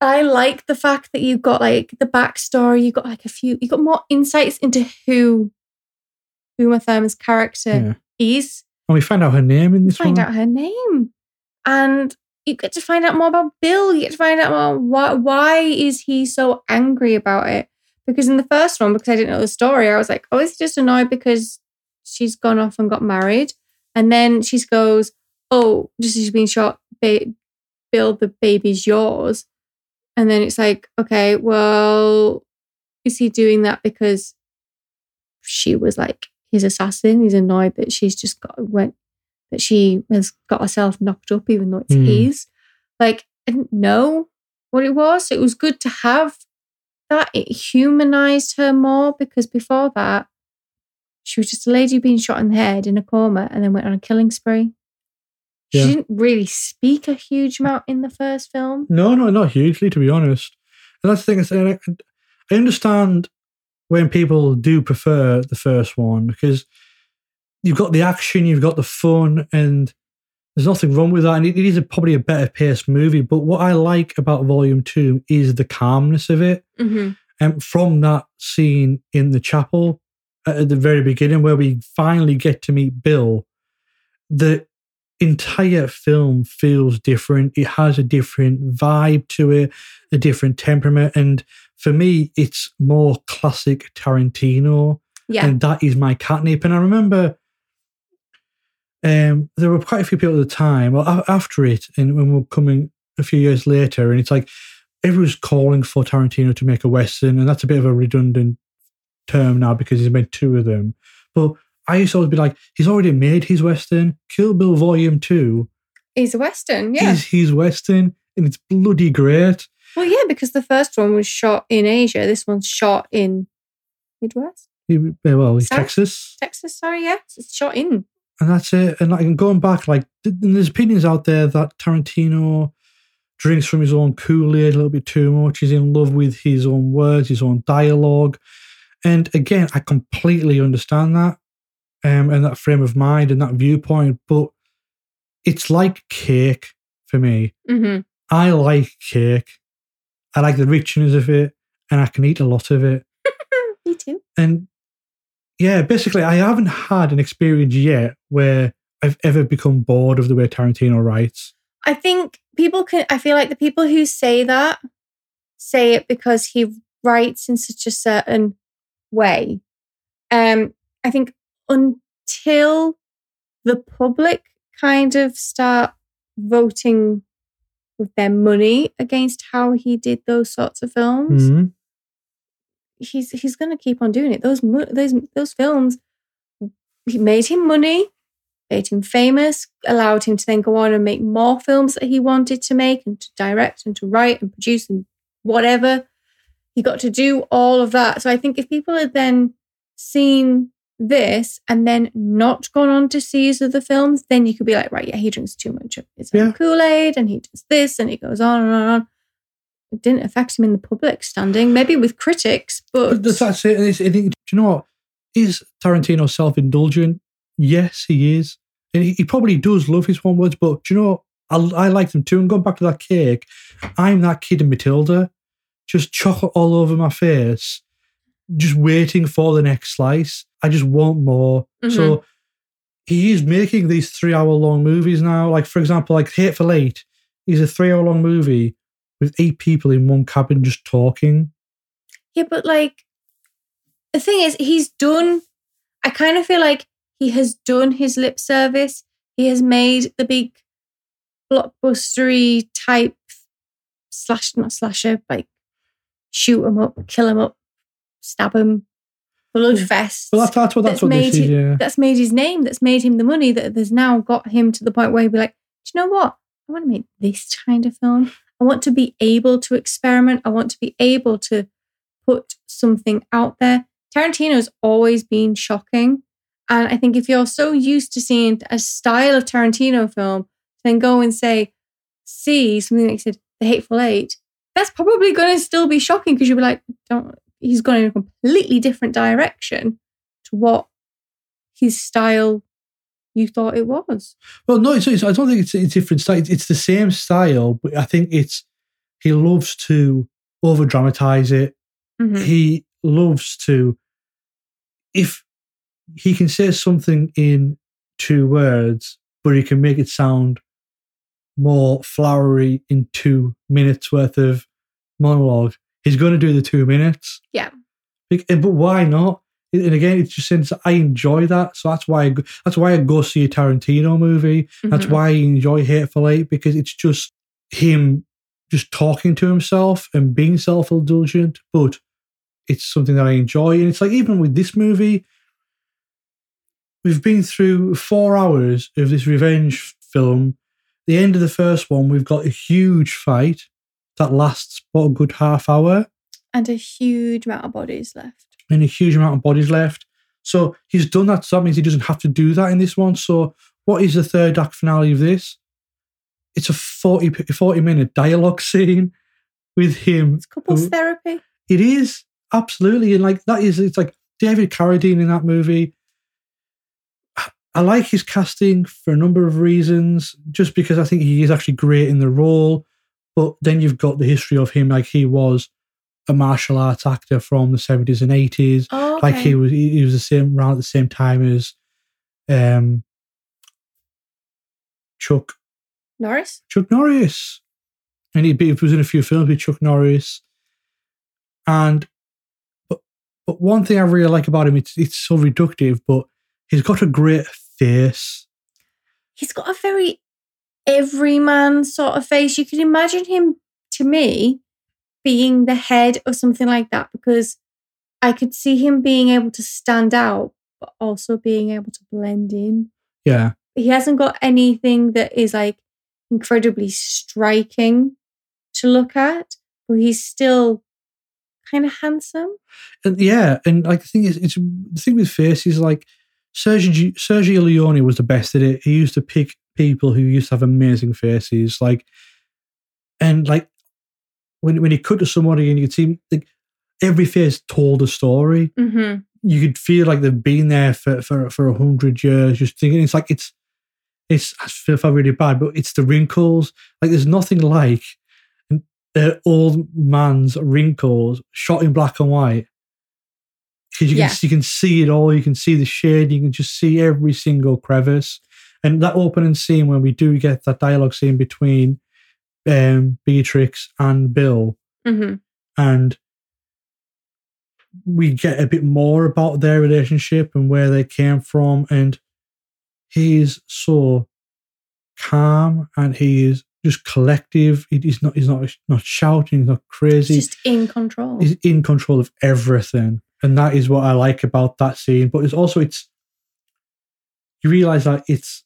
I like the fact that you got like the backstory. You got like a few. You got more insights into who Uma Thurman's character yeah. is. And we find out her name in this one. find one. out her name, and you get to find out more about Bill. You get to find out more why why is he so angry about it? Because in the first one, because I didn't know the story, I was like, oh, is he just annoyed because she's gone off and got married? And then she goes, oh, just she's been shot. Ba- Bill, the baby's yours. And then it's like, okay, well, is he doing that because she was like his assassin? He's annoyed that she's just got went that she has got herself knocked up, even though it's Hmm. his. Like, I didn't know what it was. It was good to have that. It humanized her more because before that, she was just a lady being shot in the head in a coma and then went on a killing spree. She Yeah. didn't really speak a huge amount in the first film. No, no, not hugely, to be honest. And that's the thing. I I understand when people do prefer the first one because you've got the action, you've got the fun, and there's nothing wrong with that. And it, is a, probably a better paced movie. But what I like about Volume Two is the calmness of it. Mm-hmm. And from that scene in the chapel at at the very beginning, where we finally get to meet Bill, the entire film feels different. It has a different vibe to it, a different temperament. And for me, it's more classic Tarantino. Yeah. And that is my catnip. And I remember um, there were quite a few people at the time, well, after it, and when we we're coming a few years later, and it's like everyone's calling for Tarantino to make a Western, and that's a bit of a redundant term now because he's made two of them. But I used to always be like, he's already made his Western. Kill Bill Volume 2 He's a Western, yeah. is his Western, and it's bloody great. Well, yeah, because the first one was shot in Asia. This one's shot in Midwest, He- Well, he's South? Texas. Texas. Sorry, yeah, it's shot in. and that's it. And like going back, like th- there's opinions out there that Tarantino drinks from his own Kool Aid a little bit too much. He's in love with his own words, his own dialogue, and again, I completely understand that, um, and that frame of mind and that viewpoint. But it's like cake for me. Mm-hmm. I like cake. I like the richness of it, and I can eat a lot of it. <laughs> Me too. And yeah, basically, I haven't had an experience yet where I've ever become bored of the way Tarantino writes. I think people can. I feel like the people who say that say it because he writes in such a certain way. Um, I think until the public kind of start voting with their money against how he did those sorts of films, Mhm. he's he's going to keep on doing it. Those those those films he made him money, made him famous, allowed him to then go on and make more films that he wanted to make and to direct and to write and produce and whatever. He got to do all of that. So I think if people had then seen this and then not gone on to see his other films, then you could be like, right, yeah, he drinks too much of his Yeah. Kool Aid and he does this and it goes on and on and on. It didn't affect him in the public standing, maybe with critics, but But that's, it. it's- I think, do you know what? Is Tarantino self indulgent? Yes, he is. And he, he probably does love his one words, but do you know, what? I, I like them too. And going back to that cake, I'm that kid in Matilda, just chocolate all over my face, just waiting for the next slice. I just want more. So mm-hmm. he is making these three hour long movies now. Like, for example, like Hateful Eight is a three hour long movie with eight people in one cabin just talking. Yeah, but like the thing is, he's done. I kind of feel like he has done his lip service. He has made the big blockbustery type slash not slasher like shoot him up, kill him up, stab him, blood. Well, that's, that's what that's, what made this is. Yeah. that's made his name. That's made him the money. That has now got him to the point where he'd be like, do you know what? I want to make this kind of film. I want to be able to experiment. I want to be able to put something out there. Tarantino's always been shocking. And I think if you're so used to seeing a style of Tarantino film, then go and say, see something like you said, The Hateful Eight, that's probably going to still be shocking because you'll be like, don't, he's gone in a completely different direction to what his style you thought it was. Well, no, it's, it's, I don't think it's a different style. It's, it's the same style, but I think it's he loves to over dramatize it. Mhm. He loves to, if he can say something in two words, but he can make it sound more flowery in two minutes worth of monologue, he's going to do the two minutes. Yeah. But why not? And again, it's just since I enjoy that, so that's why I go, that's why I go see a Tarantino movie. That's Mhm. why I enjoy Hateful Eight because it's just him just talking to himself and being self indulgent, but it's something that I enjoy. And it's like even with this movie, we've been through four hours of this revenge film. The end of the first one, we've got a huge fight that lasts about a good half hour and a huge amount of bodies left. and a huge amount of bodies left. So he's done that. So that means he doesn't have to do that in this one. So what is the third act finale of this? It's a 40, 40 minute dialogue <laughs> scene with him. It's couples who- therapy. It is absolutely, and like that is it's like David Carradine in that movie. I like his casting for a number of reasons, just because I think he is actually great in the role. But then you've got the history of him, like he was a martial arts actor from the seventies and eighties. Oh, Like he was, he he was the same around at the same time as um, Chuck Norris. Chuck Norris. And he, he was in a few films with Chuck Norris. And but but one thing I really like about him, it's it's so reductive, but he's got a great face. He's got a very everyman sort of face. You can imagine him to me being the head of something like that because I could see him being able to stand out, but also being able to blend in. Yeah. He hasn't got anything that is like incredibly striking to look at, but he's still kind of handsome. And yeah, and like the thing is it's the thing with faces like Sergio Sergio Leone was the best at it. He used to pick people who used to have amazing faces. Like and like when when he cut to somebody and you could see like every face told a story. Mm-hmm. you could feel like they've been there for for for a hundred years. Just thinking, it's like it's it's I feel, feel really bad, but it's the wrinkles. Like there's nothing like an uh, old man's wrinkles shot in black and white. Because you Yeah. can you can see it all. You can see the shade. You can just see every single crevice. And that opening scene when we do get that dialogue scene between um, Beatrix and Bill, Mm-hmm. and we get a bit more about their relationship and where they came from and he's so calm and he is just collective. He- He's not. He's not. Not shouting. He's not crazy. He's just in control. He's in control of everything, and that is what I like about that scene. But it's also it's. You realize that it's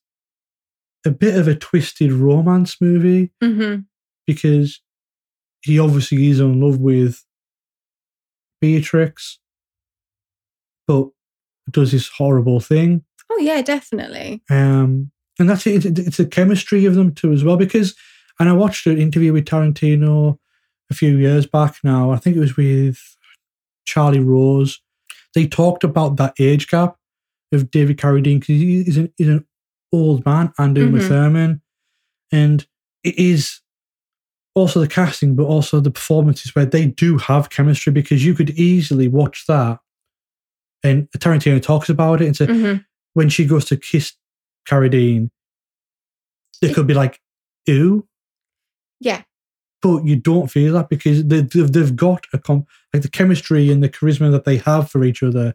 a bit of a twisted romance movie hmm because he obviously is in love with Beatrix, but does this horrible thing. Oh yeah, definitely. Um, and that's it. It's, it's the chemistry of them too as well. Because, and I watched an interview with Tarantino a few years back now. I think it was with Charlie Rose. They talked about that age gap of David Carradine because he's an, he's an old man and Uma Mhm. Thurman, and it is also the casting, but also the performances where they do have chemistry because you could easily watch that. And Tarantino talks about it and say, hmm when she goes to kiss Carradine, it could be like, ooh, Yeah. but you don't feel that because they, they've, they've got a com- like the chemistry and the charisma that they have for each other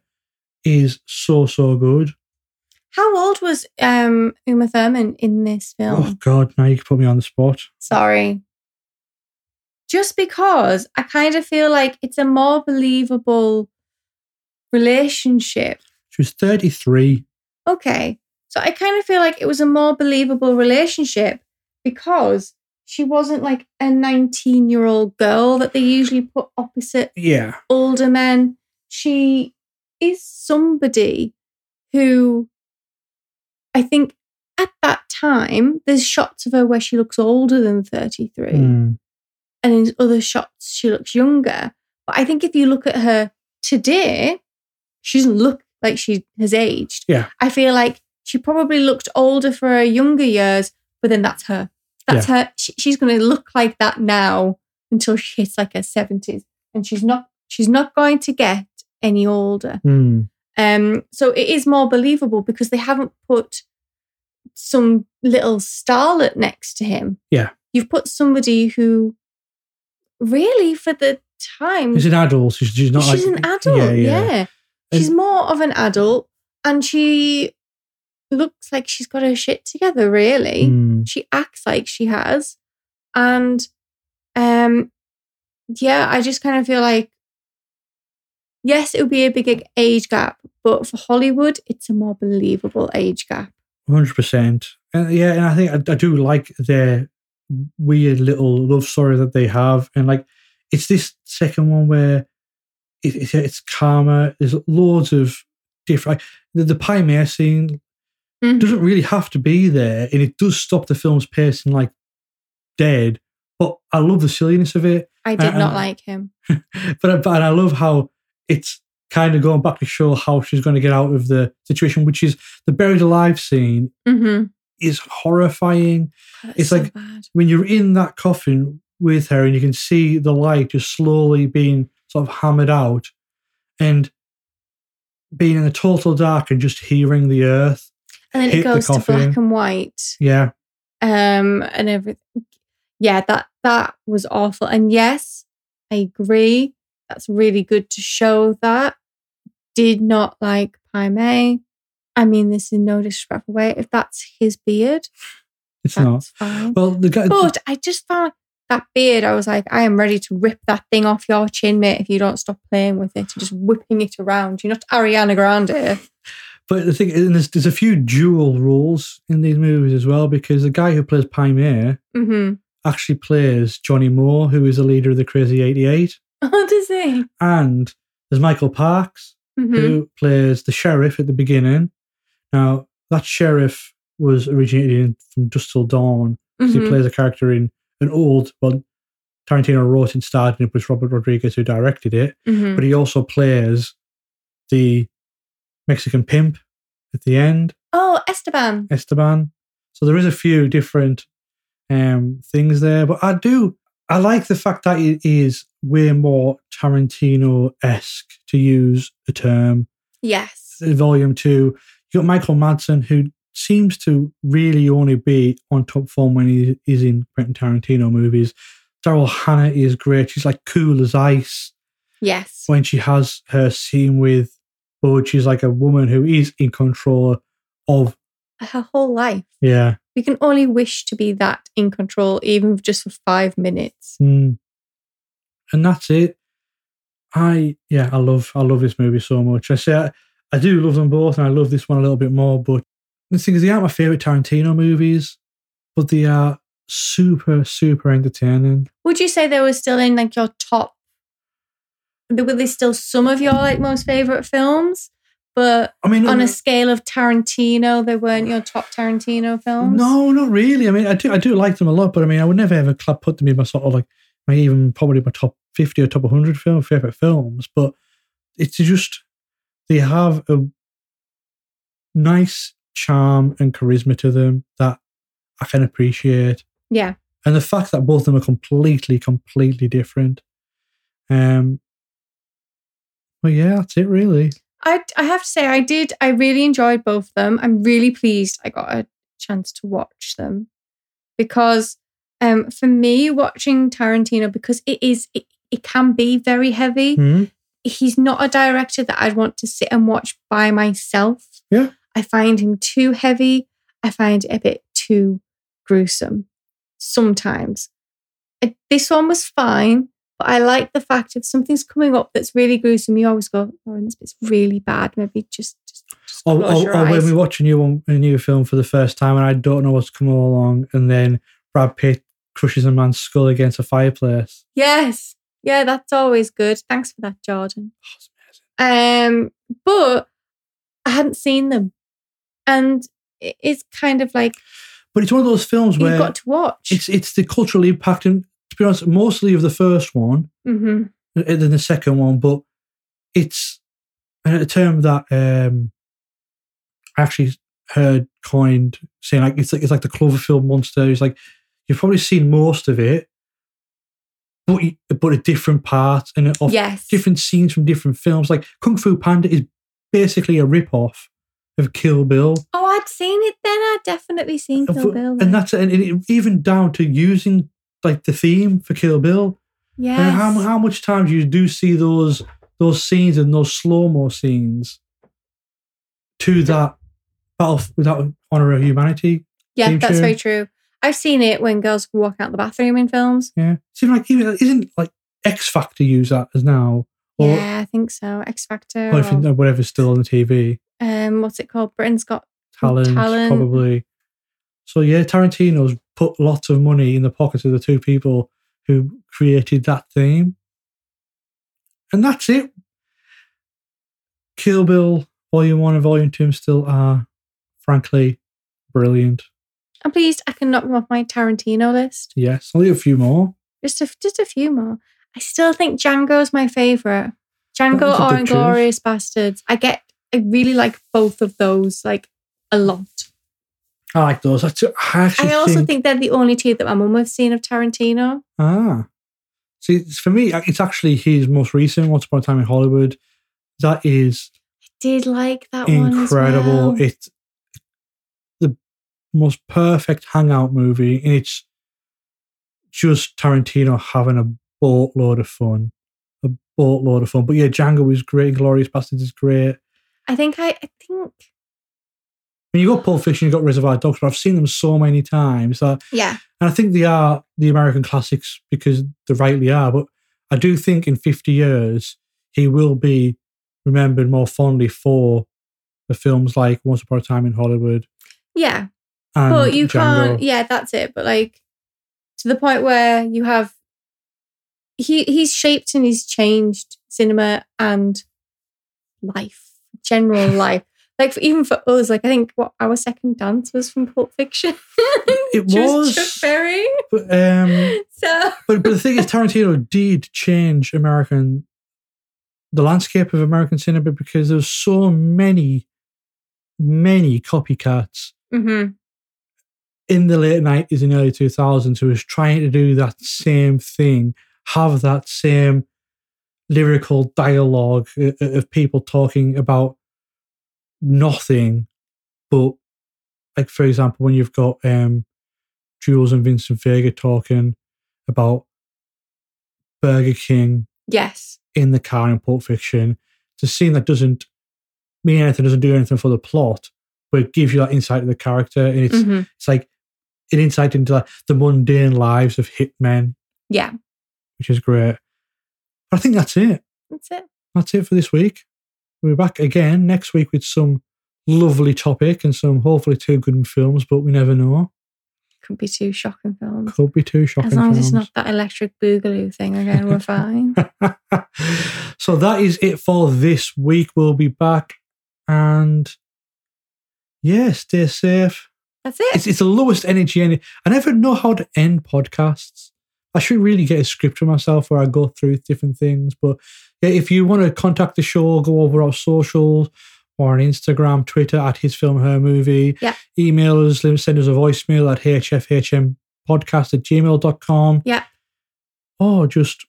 is so so good. How old was um Uma Thurman in this film? Oh God, now you can put me on the spot. Sorry. Just because I kind of feel like it's a more believable relationship. She was thirty three. Okay. So I kind of feel like it was a more believable relationship because she wasn't like a 19 year old girl that they usually put opposite Yeah, older men. She is somebody who I think at that time, there's shots of her where she looks older than 33, Mm. and in other shots, she looks younger. But I think if you look at her today, she doesn't look like she has aged. Yeah. I feel like she probably looked older for her younger years, but then that's her. That's her. She, she's going to look like that now until she hits like her 70s. And she's not, she's not going to get any older. Mm. Um, so it is more believable because they haven't put some little starlet next to him. Yeah. You've put somebody who really for the time She's an adult. She's, she's not. she's like, an adult, yeah. yeah. She's And- more of an adult and she looks like she's got her shit together, really. Mm. She acts like she has. And um yeah, I just kind of feel like yes, it would be a big age gap, but for Hollywood, it's a more believable age gap. Hundred percent. And yeah, and I think I, I do like their weird little love story that they have, and like it's this second one where it, it's it's calmer. There's loads of different. Like, the, the Pai Mei scene Mhm. doesn't really have to be there, and it does stop the film's pacing like dead. But I love the silliness of it. I did Uh, not uh, like him. <laughs> But, I- but I love how it's kind of going back to show how she's going to get out of the situation, which is the buried alive scene Mm-hmm. is horrifying. It's like- bad. when you're in that coffin with her and you can see the light just slowly being sort of hammered out and being in the total dark and just hearing the earth. And then it the goes to black and white. Yeah. um and everything yeah that that was awful and yes i agree that's really good to show that did not like Pai Mei. I mean, this is no disrespectful way. If that's his beard, It's not. fine. Well, the guy. But I just found that beard, I was like, I am ready to rip that thing off your chin, mate, if you don't stop playing with it, and just whipping it around. You're not Ariana Grande. But the thing is, there's, there's a few dual roles in these movies as well because the guy who plays Pai Mei hmm actually plays Johnny Mo, who is the leader of the Crazy 88. Oh, does he? And there's Michael Parks, hmm who plays the sheriff at the beginning. Now, that sheriff was originated in, from Dusk Till Dawn. 'cause He plays a character in an old, well, Tarantino wrote and starred in it, was Robert Rodriguez who directed it. Mhm. But he also plays the Mexican pimp at the end. Oh, Esteban. Esteban. So there is a few different um, things there, but I do I like the fact that it is way more Tarantino esque to use a term. Yes. Volume two, you got Michael Madsen who seems to really only be on top form when he is in Quentin Tarantino movies. Daryl Hannah is great. She's like cool as ice Yes. when she has her scene with Bud. She's like a woman who is in control of Her whole life. yeah we can only wish to be that in control, even just for five minutes. Mm. And that's it. I yeah, I love I love this movie so much. I say I, I do love them both, and I love this one a little bit more. But the thing is, they aren't my favorite Tarantino movies, but they are super super entertaining. Would you say they were still in like your top? Were they still some of your like most favorite films? But I mean, on a scale of Tarantino, they weren't your top Tarantino films. No, not really. I mean, I do I do like them a lot, but I mean, I would never ever put them in my sort of like my even probably my top fifty or top one hundred film favorite films. But it's just they have a nice charm and charisma to them that I can appreciate, Yeah. and the fact that both of them are completely, completely different. Um. But yeah, that's it, really. I I have to say I did I really enjoyed both of them. I'm really pleased I got a chance to watch them because um for me watching Tarantino because it is it, it can be very heavy. Mhm. He's not a director that I'd want to sit and watch by myself. Yeah. I find him too heavy. I find it a bit too gruesome sometimes. Uh, This one was fine, but I like the fact if something's coming up that's really gruesome, you always go, "Oh, this bit's really bad. Maybe just, just, just Or, or, or when we watch a new one, a new film for the first time, and I don't know what's coming along, and then Brad Pitt crushes a man's skull against a fireplace. Yes. Yeah, that's always good. Thanks for that, Jordan. Oh. Um, but I hadn't seen them. And it's kind of like But it's one of those films where you've got to watch. it's it's the cultural impact, and to be honest, mostly of the first one hmm and then the second one. But it's a term that um, I actually heard coined saying like it's like it's like the Cloverfield monster. It's like you've probably seen most of it, but but a different part and of Yes. different scenes from different films. Like Kung Fu Panda is basically a rip off of Kill Bill. Oh, I'd seen it then. I'd definitely seen uh, Kill And- Bill. and that's and it, even down to using like the theme for Kill Bill. Uh, yeah. How how much times you do see those those scenes and those slow mo scenes to that battle without honor of humanity. yeah, that's tune. very true. I've seen it when girls walk out the bathroom in films. Yeah, it's like even isn't like X Factor use that as now or, yeah, I think so. X Factor. or if or, whatever's still on the TV. um, what's it called? Britain's Got Talent, Talent. probably. So yeah, Tarantino's put lots of money in the pockets of the two people who created that theme. And that's it. Kill Bill Volume 1 and Volume 2 still are, frankly, brilliant. I'm pleased I can knock them off my Tarantino list. Yes, only a few more. Just a, just a few more. I still think Django's my favorite. Django or. Inglourious Basterds. I get, I really like both of those like a lot. I like those. I, t- I I also think, think they're the only two that my mum has seen of Tarantino. Ah. See, for me, it's actually his most recent, Once Upon a Time in Hollywood. That is I Did like that one. incredible. well. It's the most perfect hangout movie, and it's just Tarantino having a boatload of fun. A boatload of fun. But yeah, Django is great. Glorious Bastards is great. I think I, I think When you got Pulp Fiction, you got Reservoir Dogs, but I've seen them so many times that, yeah. and I think they are the American classics because they rightly are. But I do think in 50 years, he will be remembered more fondly for the films like Once Upon a Time in Hollywood Yeah. But you Django. can't yeah that's it but like to the point where you have he he's shaped and he's changed cinema and life general <laughs> life like for, even for us like i think what our second dance was from pulp fiction <laughs> It was. Chuck Berry. But, um, <laughs> so but but the thing is, Tarantino did change American the landscape of American cinema because there's so many, many copycats mhm. In the late nineties and early two thousands who was trying to do that same thing, have that same lyrical dialogue o- o- of people talking about nothing, but like for example, when you've got um, Jules and Vincent Vega talking about Burger King yes in the car in Pulp Fiction, it's a scene that doesn't mean anything, doesn't do anything for the plot, but it gives you that insight of the character, and it's Mhm. it's like an insight into like, the mundane lives of hitmen, Yeah, which is great. But I think that's it. that's it. That's it for this week. We're back again next week with some lovely topic and some hopefully two good films, but we never know. Could be two shocking films. Could be two shocking As long as it's not that electric boogaloo thing again, we're <laughs> fine. <laughs> so that is it for this week. We'll be back and yeah, stay safe. That's it. It's, it's the lowest energy. Any, I never know how to end podcasts. I should really get a script for myself where I go through different things. But yeah, if you want to contact the show, go over our socials or on Instagram, Twitter at His Film Her Movie. Yeah. Email us, send us a voicemail at hfhmpodcast at gmail.com. Yeah. Or just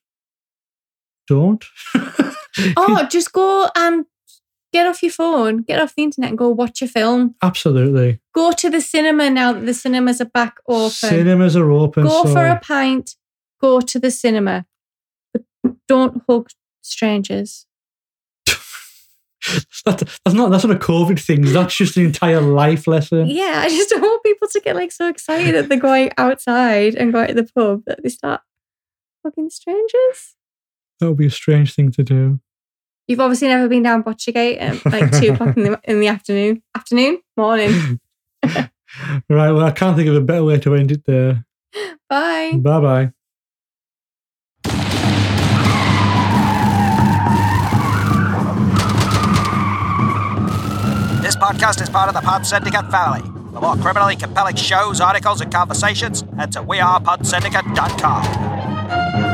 don't. <laughs> Oh, just go and get off your phone, get off the internet and go watch a film. Absolutely. Go to the cinema now that the cinemas are back open. Cinemas are open. go so for a pint, go to the cinema. But don't hug strangers. <laughs> that, that's not that's not a COVID thing. That's just an entire life lesson. Yeah, I just don't want people to get like so excited that they're going outside and going to the pub that they start hugging strangers. That would be a strange thing to do. You've obviously never been down Botchergate at like two o'clock in the <laughs> in the afternoon. Afternoon? Morning. <laughs> Right. Well, I can't think of a better way to end it there. <gasps> Bye. Bye bye. This podcast is part of the Pod Syndicate family. For more criminally compelling shows, articles, and conversations, head to wearePodsyndicate.com.